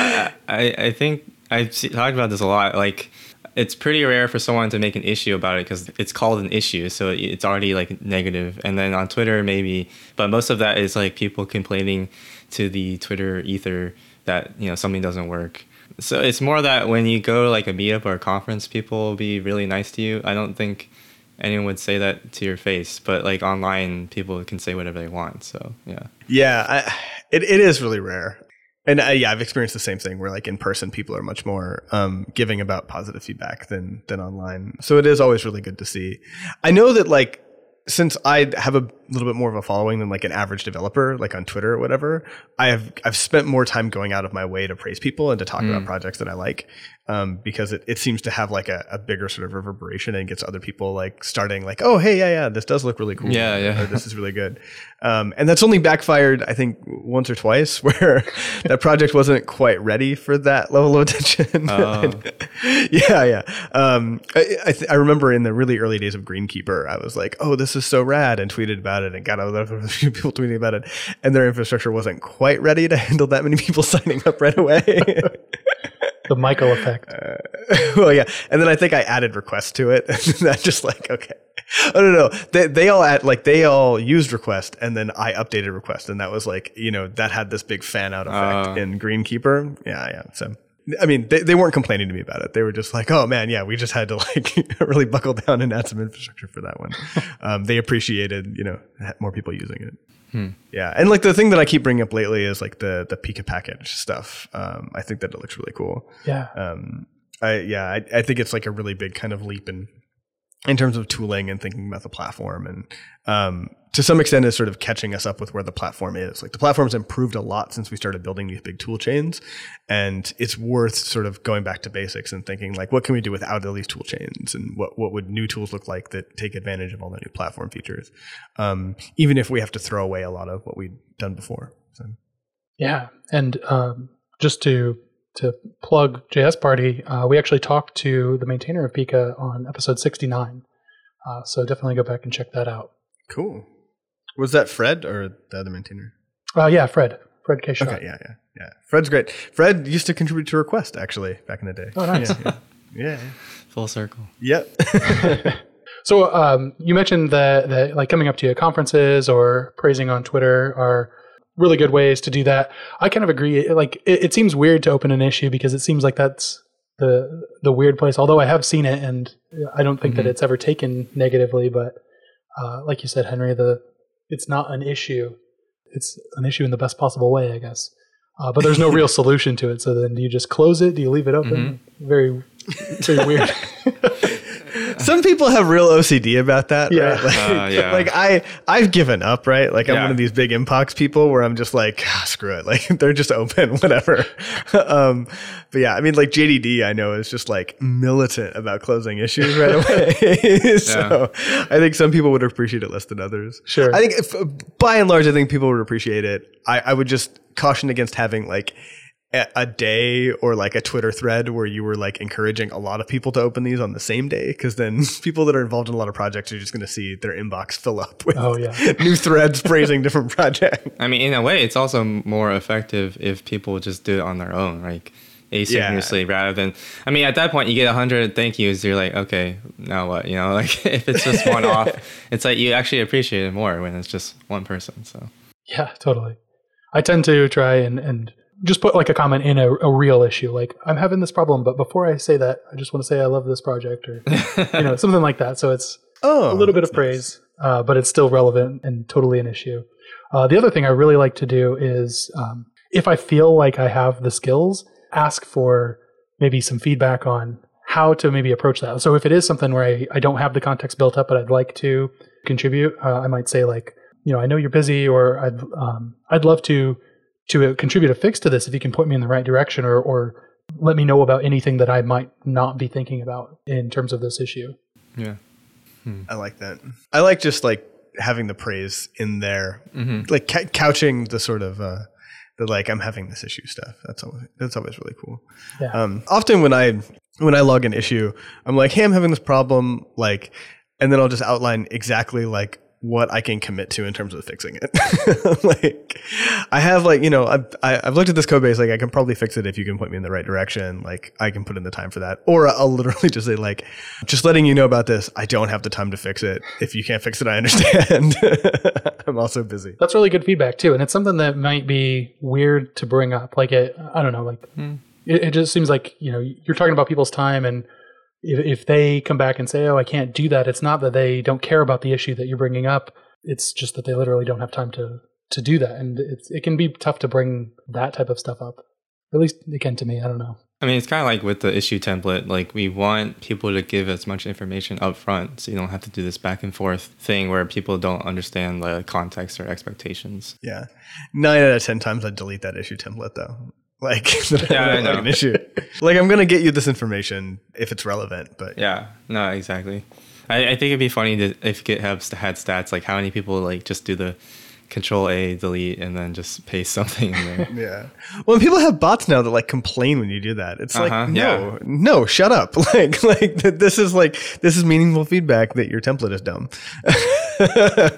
I, I think I've talked about this a lot. Like, it's pretty rare for someone to make an issue about it because it's called an issue so it's already like negative. and then on twitter maybe but most of that is like people complaining to the twitter ether that you know something doesn't work. So it's more that when you go to like a meetup or a conference people will be really nice to you. I don't think anyone would say that to your face but like online people can say whatever they want so yeah. Yeah I, it, it is really rare and uh, yeah, I've experienced the same thing where like in person, people are much more um, giving about positive feedback than than online. So it is always really good to see. I know that like since I have a little bit more of a following than like an average developer, like on Twitter or whatever, I have I've spent more time going out of my way to praise people and to talk mm. about projects that I like, um, because it, it seems to have like a, a, bigger sort of reverberation and gets other people like starting like, oh hey yeah yeah this does look really cool yeah yeah or, this is really good, um, and that's only backfired I think once or twice where that project wasn't quite ready for that level of attention. Oh. yeah yeah, um, I I, th- I remember in the really early days of Greenkeeper I was like oh this is so rad and tweeted about it and got a few people tweeting about it, and their infrastructure wasn't quite ready to handle that many people signing up right away. The Mikeal effect. Uh, well, yeah, and then I think I added requests to it, and that just like okay. Oh no, no, they they all at like they all used request, and then I updated request, and that was like you know that had this big fan out effect Uh. in Greenkeeper. Yeah, yeah. So I mean, they, they weren't complaining to me about it. They were just like, oh man, yeah, we just had to like really buckle down and add some infrastructure for that one. um, they appreciated you know more people using it. Yeah, and like the thing that I keep bringing up lately is like the the Pika package stuff. Um, I think that it looks really cool. Yeah. Um, I yeah, I, I think it's like a really big kind of leap in in terms of tooling and thinking about the platform, and um, to some extent is sort of catching us up with where the platform is. Like the platform's improved a lot since we started building these big tool chains, and it's worth sort of going back to basics and thinking like, what can we do without all these tool chains, and what what would new tools look like that take advantage of all the new platform features, um, even if we have to throw away a lot of what we'd done before. So. Yeah, and um, just to to plug JS Party, uh, we actually talked to the maintainer of Pika on episode sixty nine. Uh, so definitely go back and check that out. Cool. Was that Fred or the other maintainer? Uh, yeah, Fred, Fred K. Schott. Okay, yeah, yeah, yeah. Fred's great. Fred used to contribute to Request actually back in the day. Oh, nice. Yeah, yeah. yeah. Full circle. Yep. So um, you mentioned that, that like coming up to you at conferences or praising on Twitter are really good ways to do that. I kind of agree. Like it, it seems weird to open an issue because it seems like that's the the weird place. Although I have seen it and I don't think that it's ever taken negatively. But uh, like you said, Henry, the it's not an issue. It's an issue in the best possible way, I guess. Uh, but there's no real solution to it. So then, do you just close it? Do you leave it open? Very, very weird. Some people have real OCD about that. Yeah. Right? Like, Uh, yeah. like I, I've given up. Right. Like I'm Yeah. one of these big inbox people where I'm just like, ah, screw it. Like they're just open, whatever. um, but yeah, I mean, like JDD, I know is just like militant about closing issues right away. so I think some people would appreciate it less than others. Sure. I think if, by and large, I think people would appreciate it. I, I would just caution against having like a, a day or like a Twitter thread where you were like encouraging a lot of people to open these on the same day, because then people that are involved in a lot of projects are just going to see their inbox fill up with Oh, yeah. new threads praising different projects. I mean, in a way, it's also more effective if people just do it on their own, like asynchronously, rather than. I mean, at that point, you get hundred thank yous. You're like, okay, now what? You know, like if it's just one off, it's like you actually appreciate it more when it's just one person. So Yeah, totally. I tend to try and, and just put like a comment in a, a real issue, like I'm having this problem, but before I say that, I just want to say I love this project, or you know something like that. So it's Oh, a little bit of praise, uh, but it's still relevant and totally an issue. Uh, the other thing I really like to do is um, if I feel like I have the skills, ask for maybe some feedback on how to maybe approach that. So if it is something where I, I don't have the context built up, but I'd like to contribute, uh, I might say like, you know, I know you're busy, or I'd um, I'd love to to contribute a fix to this if you can point me in the right direction, or or let me know about anything that I might not be thinking about in terms of this issue. yeah, I like that. I like just like having the praise in there, like ca- couching the sort of uh, the like I'm having this issue stuff. That's always that's always really cool. Yeah. Um, often when I when I log an issue, I'm like, hey, I'm having this problem, like, and then I'll just outline exactly like what I can commit to in terms of fixing it. like, I have like you know I've I- I've looked at this code base, like I can probably fix it if you can point me in the right direction. Like I can put in the time for that, or I'll literally just say like, just letting you know about this. I don't have the time to fix it. If you can't fix it, I understand. I'm also busy. That's really good feedback too, and it's something that might be weird to bring up. Like it, I don't know, like hmm. it, it just seems like you know you're talking about people's time, and if, if they come back and say, "Oh, I can't do that," it's not that they don't care about the issue that you're bringing up. It's just that they literally don't have time to to do that, and it's it can be tough to bring that type of stuff up. At least it can to me. I don't know. I mean, it's kind of like with the issue template. Like we want people to give as much information up front, so you don't have to do this back and forth thing where people don't understand the context or expectations. Yeah, nine out of ten times I delete that issue template though. Like, Yeah, I like an issue. Like I'm gonna get you this information if it's relevant, but Yeah, no, exactly. I, I think it'd be funny to, if GitHub had stats like how many people like just do the Control A delete and then just paste something in there. Yeah. Well, people have bots now that like complain when you do that. It's like, Uh-huh, no, yeah. no, shut up. Like, like th- this is like this is meaningful feedback that your template is dumb.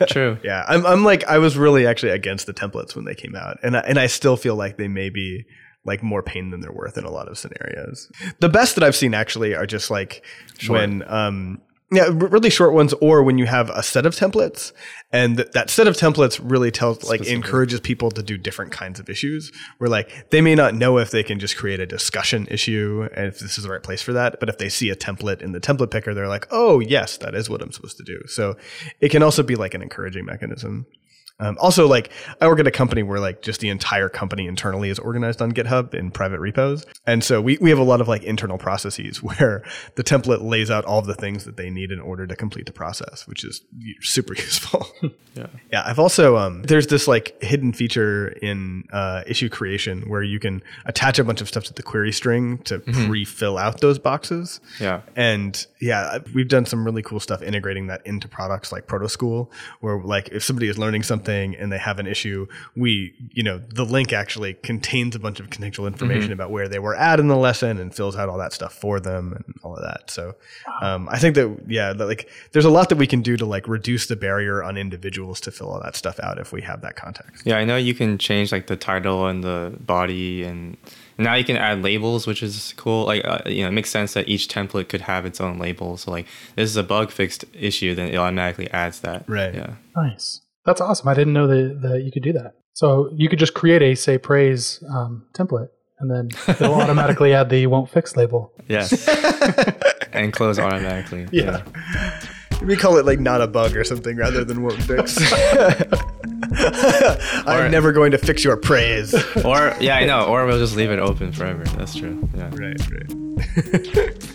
True. Yeah, I'm, I'm like I was really actually against the templates when they came out, and I, and I still feel like they may be like more pain than they're worth in a lot of scenarios. The best that I've seen actually are just like when um yeah, really short ones, or when you have a set of templates, and th- that set of templates really tells, like, encourages people to do different kinds of issues. Where like they may not know if they can just create a discussion issue and if this is the right place for that, but if they see a template in the template picker, they're like, oh yes, that is what I'm supposed to do. So it can also be like an encouraging mechanism. Um, also, like I work at a company where like just the entire company internally is organized on GitHub in private repos, and so we we have a lot of like internal processes where the template lays out all of the things that they need in order to complete the process, which is super useful. Yeah. yeah, I've also um, there's this like hidden feature in uh, issue creation where you can attach a bunch of stuff to the query string to pre-fill out those boxes. Yeah. And yeah, we've done some really cool stuff integrating that into products like ProtoSchool, where like if somebody is learning something and they have an issue, we, you know, the link actually contains a bunch of contextual information about where they were at in the lesson and fills out all that stuff for them and all of that. So um, I think that, yeah, that, like there's a lot that we can do to like reduce the barrier on individuals to fill all that stuff out if we have that context. Yeah, I know you can change like the title and the body, and now you can add labels, which is cool. Like, uh, you know, it makes sense that each template could have its own label. So, like, this is a bug fixed issue, then it automatically adds that. Right. Yeah. Nice. That's awesome. I didn't know that, that you could do that. So you could just create a say praise um, template, and then it'll automatically add the won't fix label. Yes. and close automatically. Yeah. We call it like not a bug or something rather than won't fix. I'm Or- never going to fix your praise. Or yeah, I know. Or we'll just leave it open forever. That's true. Yeah. right, right.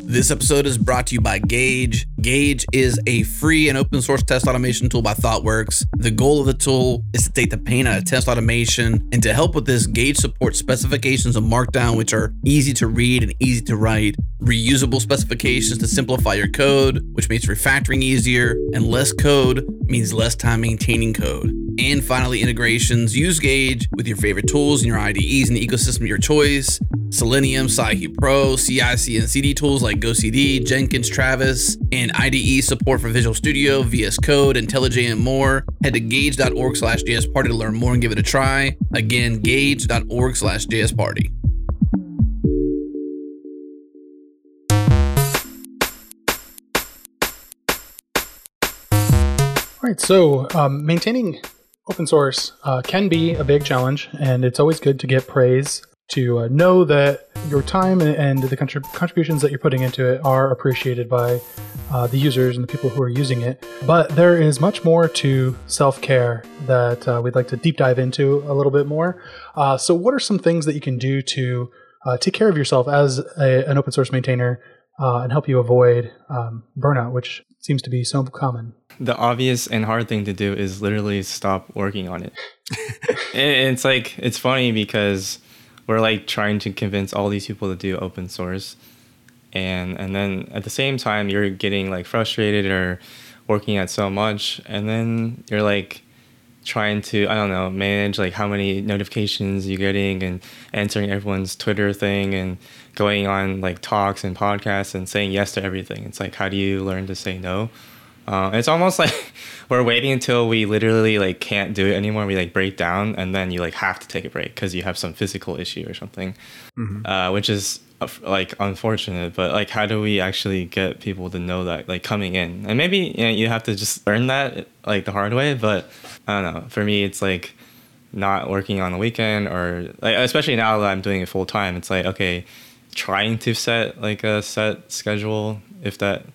This episode is brought to you by Gauge. Gauge is a free and open source test automation tool by ThoughtWorks. The goal of the tool is to take the pain out of test automation, and to help with this, Gauge supports specifications of Markdown, which are easy to read and easy to write, reusable specifications to simplify your code, which makes refactoring easier, and less code means less time maintaining code. And finally, integrations. Use Gauge with your favorite tools and your IDEs in the ecosystem of your choice. Selenium, Sci Pro, CI/CD and CD tools like GoCD, Jenkins, Travis, and IDE support for Visual Studio, VS Code, IntelliJ, and more. Head to gauge.org slash jsparty to learn more and give it a try. Again, gauge.org slash jsparty. All right. So um, maintaining open source uh, can be a big challenge, and it's always good to get praise to uh, know that your time and the contrib- contributions that you're putting into it are appreciated by uh, the users and the people who are using it. But there is much more to self care that uh, we'd like to deep dive into a little bit more. Uh, so, what are some things that you can do to uh, take care of yourself as a, an open source maintainer uh, and help you avoid um, burnout, which seems to be so common? The obvious and hard thing to do is literally stop working on it. It's like it's funny because we're like trying to convince all these people to do open source. And and then at the same time you're getting like frustrated or working at so much. And then you're like trying to i don't know manage like how many notifications you're getting and answering everyone's twitter thing and going on like talks and podcasts and saying yes to everything. It's like how do you learn to say no uh, it's almost like we're waiting until we literally like can't do it anymore. We like break down, and then you like have to take a break because you have some physical issue or something, uh, which is uh, like unfortunate. But like, how do we actually get people to know that like coming in? And maybe you, know, you have to just learn that like the hard way. But I don't know. For me, it's like not working on the weekend or like especially now that I'm doing it full time. It's like okay, trying to set like a set schedule if that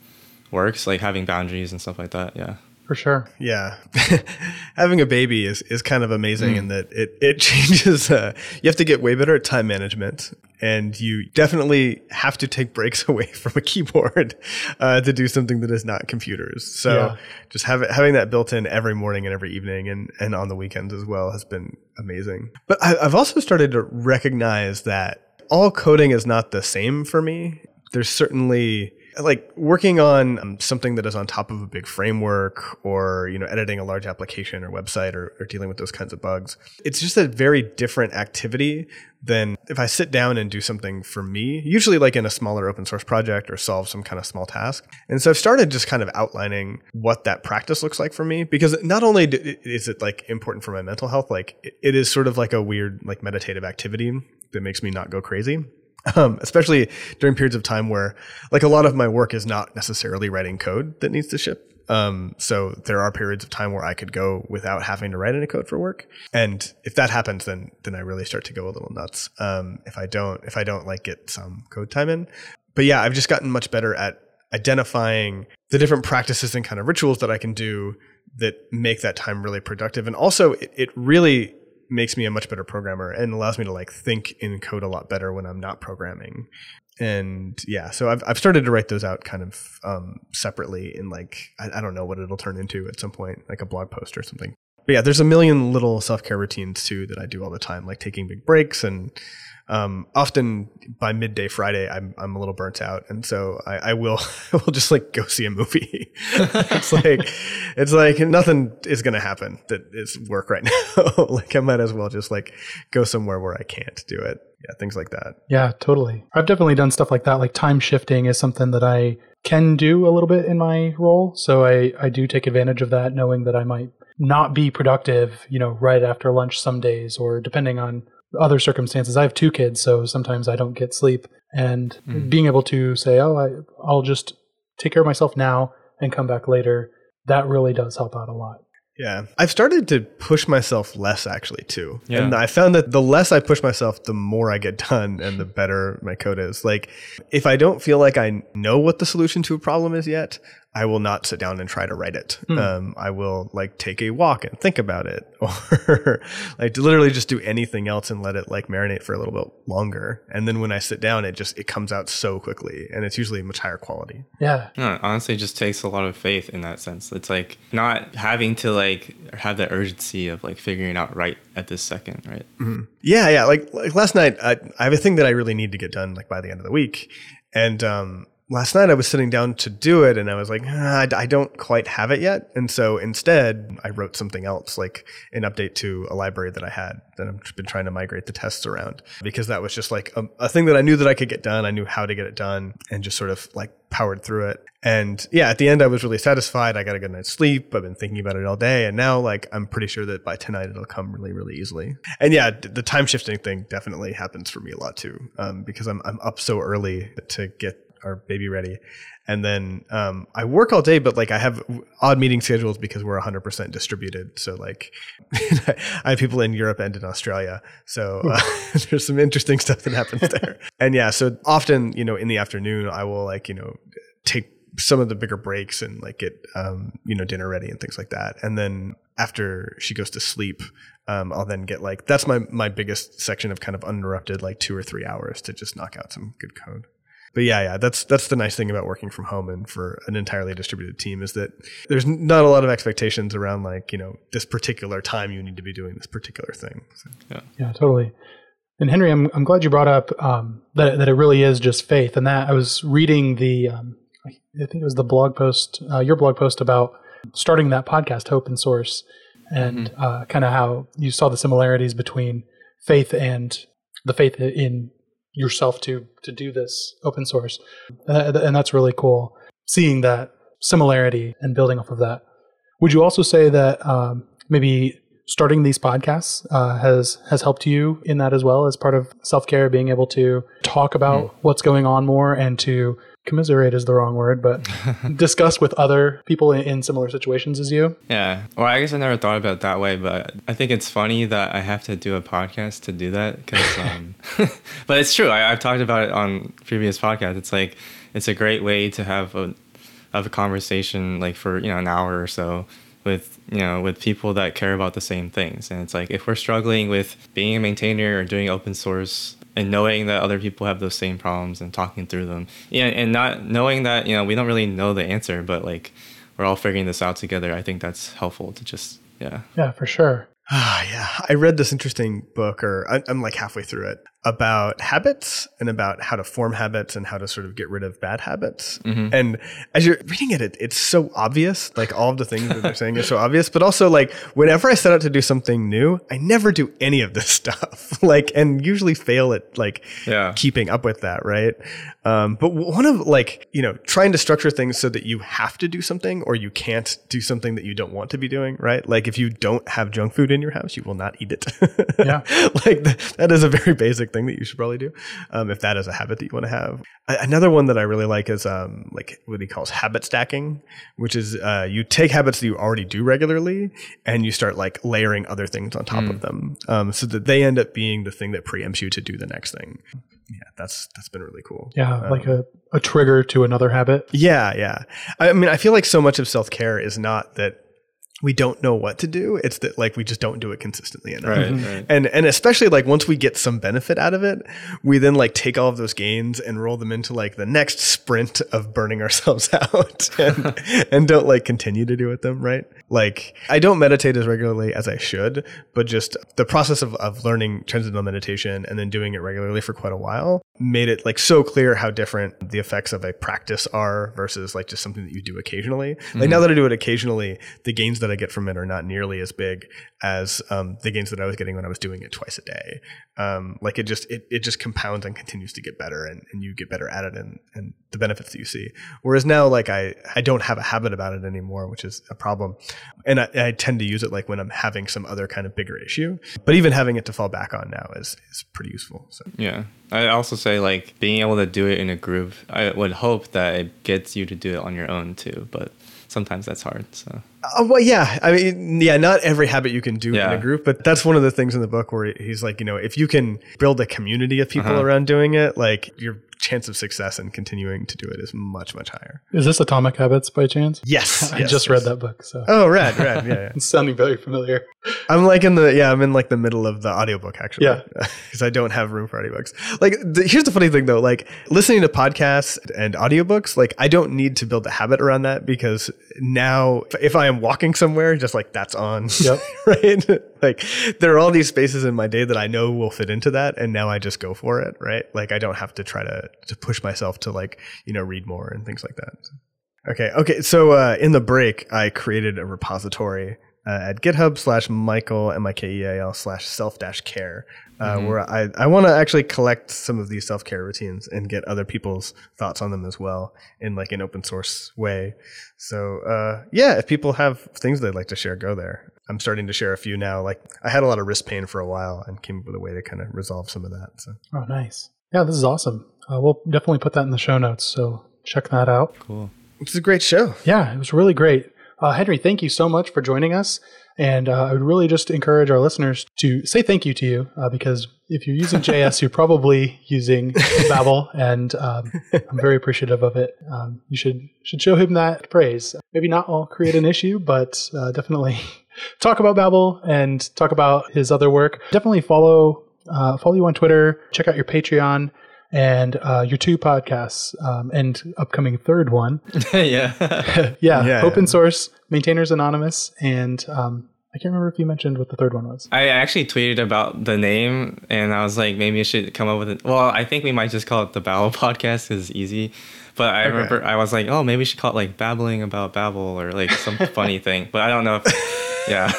works, like having boundaries and stuff like that. Yeah. For sure. Yeah, having a baby is, is kind of amazing in that it it changes. Uh, you have to get way better at time management, and you definitely have to take breaks away from a keyboard uh, to do something that is not computers. So Yeah. just have it, having that built in every morning and every evening, and and on the weekends as well, has been amazing. But I, I've also started to recognize that all coding is not the same for me. There's certainly like working on um, something that is on top of a big framework or, you know, editing a large application or website or, or dealing with those kinds of bugs. It's just a very different activity than if I sit down and do something for me, usually like in a smaller open source project or solve some kind of small task. And so I've started just kind of outlining what that practice looks like for me because not only is it like important for my mental health, like it is sort of like a weird like meditative activity that makes me not go crazy. Um, especially during periods of time where like a lot of my work is not necessarily writing code that needs to ship. Um, so there are periods of time where I could go without having to write any code for work. And if that happens, then, then I really start to go a little nuts. Um, if I don't, if I don't like get some code time in, but yeah, I've just gotten much better at identifying the different practices and kind of rituals that I can do that make that time really productive. And also it, it really makes me a much better programmer and allows me to like think in code a lot better when I'm not programming. And yeah, so I've, I've started to write those out kind of um, separately in like, I, I don't know what it'll turn into at some point, like a blog post or something. But yeah, there's a million little self care routines too that I do all the time, like taking big breaks and um, often by midday Friday, I'm I'm a little burnt out, and so I, I will I will just like go see a movie. it's like it's like nothing is going to happen that is work right now. like I might as well just like go somewhere where I can't do it. Yeah, things like that. Yeah, totally. I've definitely done stuff like that. Like time shifting is something that I can do a little bit in my role, so I I do take advantage of that, knowing that I might not be productive, you know, right after lunch some days, or depending on other circumstances. I have two kids, so sometimes I don't get sleep. And mm. being able to say, oh, I, I'll just take care of myself now and come back later, that really does help out a lot. Yeah. I've started to push myself less actually too. Yeah. And I found that the less I push myself, the more I get done and the better my code is. Like if I don't feel like I know what the solution to a problem is yet, I will not sit down and try to write it. Hmm. Um, I will like take a walk and think about it, or like literally just do anything else and let it like marinate for a little bit longer. And then when I sit down, it just it comes out so quickly, and it's usually much higher quality. Yeah. No, honestly, it just takes a lot of faith in that sense. It's like not having to like have the urgency of like figuring out right at this second, right? Mm-hmm. Yeah, yeah. Like like last night, I, I have a thing that I really need to get done like by the end of the week, and um, last night I was sitting down to do it and I was like, ah, I don't quite have it yet. And so instead, I wrote something else, like an update to a library that I had that I've been trying to migrate the tests around because that was just like a, a thing that I knew that I could get done. I knew how to get it done and just sort of like powered through it. And yeah, at the end, I was really satisfied. I got a good night's sleep. I've been thinking about it all day. And now, like, I'm pretty sure that by tonight, it'll come really, really easily. And yeah, the time shifting thing definitely happens for me a lot too, um, because I'm, I'm up so early to get our baby ready. And then um, I work all day, but like I have odd meeting schedules because we're 100% distributed. So like I have people in Europe and in Australia. So uh, there's some interesting stuff that happens there. and yeah, so often, you know, in the afternoon, I will like, you know, take some of the bigger breaks and like get, um, you know, dinner ready and things like that. And then after she goes to sleep, um, I'll then get like, that's my, my biggest section of kind of uninterrupted, like two or three hours to just knock out some good code but yeah, yeah, that's that's the nice thing about working from home and for an entirely distributed team is that there's not a lot of expectations around like you know this particular time you need to be doing this particular thing. So. Yeah, yeah, totally. And Henry, I'm I'm glad you brought up um, that that it really is just faith, and that I was reading the um, I think it was the blog post, uh, your blog post about starting that podcast, Hope in Source, and mm-hmm. uh, kind of how you saw the similarities between faith and the faith in yourself to to do this open source, uh, and that's really cool. Seeing that similarity and building off of that. Would you also say that um, maybe starting these podcasts uh, has has helped you in that as well as part of self care, being able to talk about mm. what's going on more and to commiserate is the wrong word, but discuss with other people in, in, similar situations as you. Yeah. Well, I guess I never thought about it that way, but I think it's funny that I have to do a podcast to do that. Cause, um, but it's true. I, have talked about it on previous podcasts. It's like, it's a great way to have a, have a conversation like for, you know, an hour or so with you know with people that care about the same things and it's like if we're struggling with being a maintainer or doing open source and knowing that other people have those same problems and talking through them. Yeah, and not knowing that you know we don't really know the answer, but like we're all figuring this out together. I think that's helpful to just yeah. Yeah, for sure. Ah, yeah. I read this interesting book, or I, am like halfway through it, about habits and about how to form habits and how to sort of get rid of bad habits. And as you're reading it, it, it's so obvious. Like all of the things that they're saying are so obvious. But also, like whenever I set out to do something new, I never do any of this stuff. like, and usually fail at like Yeah. keeping up with that, right? Um, but one of like you know trying to structure things so that you have to do something or you can't do something that you don't want to be doing, right? Like if you don't have junk food in your house, you will not eat it. Yeah. like th- that is a very basic thing that you should probably do um, if that is a habit that you want to have. Another one that I really like is um, like what he calls habit stacking, which is uh, you take habits that you already do regularly and you start like layering other things on top of them, um, so that they end up being the thing that preempts you to do the next thing. Yeah, that's that's been really cool. Yeah, like a, a trigger to another habit. Yeah, yeah. I mean, I feel like so much of self care is not that we don't know what to do. It's that like we just don't do it consistently enough. Right, mm-hmm. right. And and especially like once we get some benefit out of it, we then like take all of those gains and roll them into like the next sprint of burning ourselves out and, and don't like continue to do with them, right? Like I don't meditate as regularly as I should, but just the process of, of learning transcendental meditation and then doing it regularly for quite a while made it like so clear how different the effects of a practice are versus like just something that you do occasionally. Like now that I do it occasionally, the gains that I get from it are not nearly as big as um, the gains that I was getting when I was doing it twice a day. Um, like it just it, it just compounds and continues to get better and, and you get better at it and, and the benefits that you see. Whereas now like I, I don't have a habit about it anymore, which is a problem. And I, I tend to use it like when I'm having some other kind of bigger issue. But even having it to fall back on now is, is pretty useful. So Yeah. I also say like being able to do it in a group. I would hope that it gets you to do it on your own too, but sometimes that's hard. So Uh, well, yeah. I mean, yeah, not every habit you can do in a group, but that's one of the things in the book where he's like, you know, if you can build a community of people Uh-huh. around doing it, like your chance of success in continuing to do it is much, much higher. Is this Atomic Habits by chance? Yes. I yes, just yes. read that book, so Oh, rad, rad. Yeah, yeah. it's sounding very familiar. I'm like in the, yeah, I'm in like the middle of the audiobook actually. Yeah. Because I don't have room for audiobooks. Like, the, here's the funny thing though, like listening to podcasts and audiobooks, like I don't need to build a habit around that because now if- if I am walking somewhere, just like that's on. Yep. right? like there are all these spaces in my day that I know will fit into that, and now I just go for it, right? Like I don't have to try to to push myself to like you know read more and things like that. Okay, okay. So uh, in the break, I created a repository uh, at GitHub slash Mikeal M I K E A L slash self dash care, uh, where I I want to actually collect some of these self care routines and get other people's thoughts on them as well in like an open source way. So uh, yeah, if people have things they'd like to share, go there. I'm starting to share a few now. Like I had a lot of wrist pain for a while and came up with a way to kind of resolve some of that. So Oh, nice. Yeah, this is awesome. Uh, we'll definitely put that in the show notes, so check that out. cool. it's a great show. Yeah, it was really great. Uh, Henry, thank you so much for joining us. And uh, I would really just encourage our listeners to say thank you to you uh, because if you're using JS, you're probably using Babel, and um, I'm very appreciative of it. Um, you should should show him that praise. Maybe not all create an issue, but uh, definitely talk about Babel and talk about his other work. Definitely follow uh, follow you on Twitter. Check out your Patreon and uh, your two podcasts um, and upcoming third one yeah. yeah, Yeah, open yeah. source, maintainers anonymous, and um, I can't remember if you mentioned what the third one was. I actually tweeted about the name and I was like, maybe I should come up with it. Well, I think we might just call it the Babel podcast because it's easy. But I remember I was like, oh, maybe we should call it like babbling about Babel or like some funny thing. But I don't know if, yeah.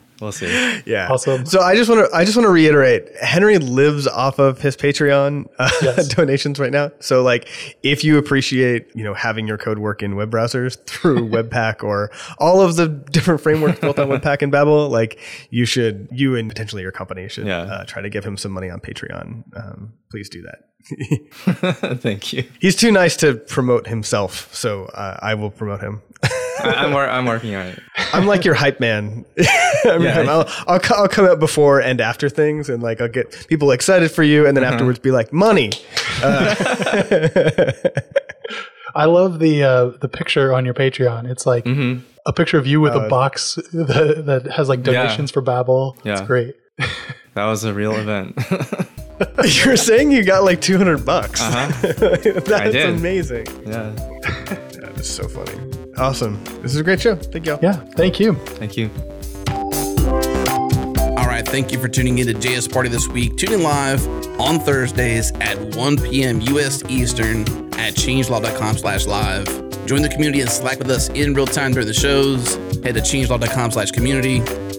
we'll see. Yeah. Awesome. So I just want to I just want to reiterate Henry lives off of his Patreon uh, Yes. donations right now. So like if you appreciate, you know, having your code work in web browsers through Webpack or all of the different frameworks built on Webpack and Babel, like you should you and potentially your company should Yeah. uh, try to give him some money on Patreon. Um, please do that. Thank you. He's too nice to promote himself, so uh, I will promote him. I, I'm, wor- I'm working on it. I'm like your hype man. I mean, Yeah. I'll, I'll, I'll come out before and after things, and like I'll get people excited for you, and then afterwards be like, money. I love the uh, the picture on your Patreon. It's like Mm-hmm. a picture of you with a box that, that has like donations for Babel. It's Yeah. great. That was a real event. You're saying you got like 200 bucks. Uh-huh. That's did. amazing. yeah. That is so funny. Awesome. This is a great show. Thank y'all. Yeah, thank you. Thank you. All right, right, thank you for tuning in to JS Party this week. Tune in live on Thursdays at 1 p.m. U.S. Eastern at changelog.com slash live. Join the community and Slack with us in real time during the shows. Head to changelog.com slash community.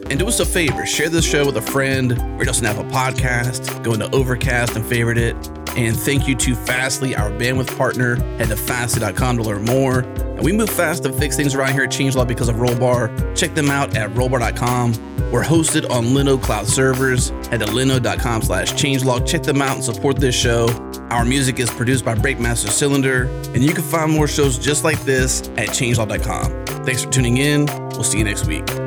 And do us a favor, share this show with a friend or just an Apple podcast. Go into Overcast and favorite it. And thank you to Fastly, our bandwidth partner. Head to fastly.com to learn more. And we move fast to fix things around here at Changelog because of Rollbar. Check them out at rollbar.com. We're hosted on Linode Cloud servers. Head to linode.com slash changelog. Check them out and support this show. Our music is produced by Breakmaster Cylinder. And you can find more shows just like this at changelog.com. Thanks for tuning in. We'll see you next week.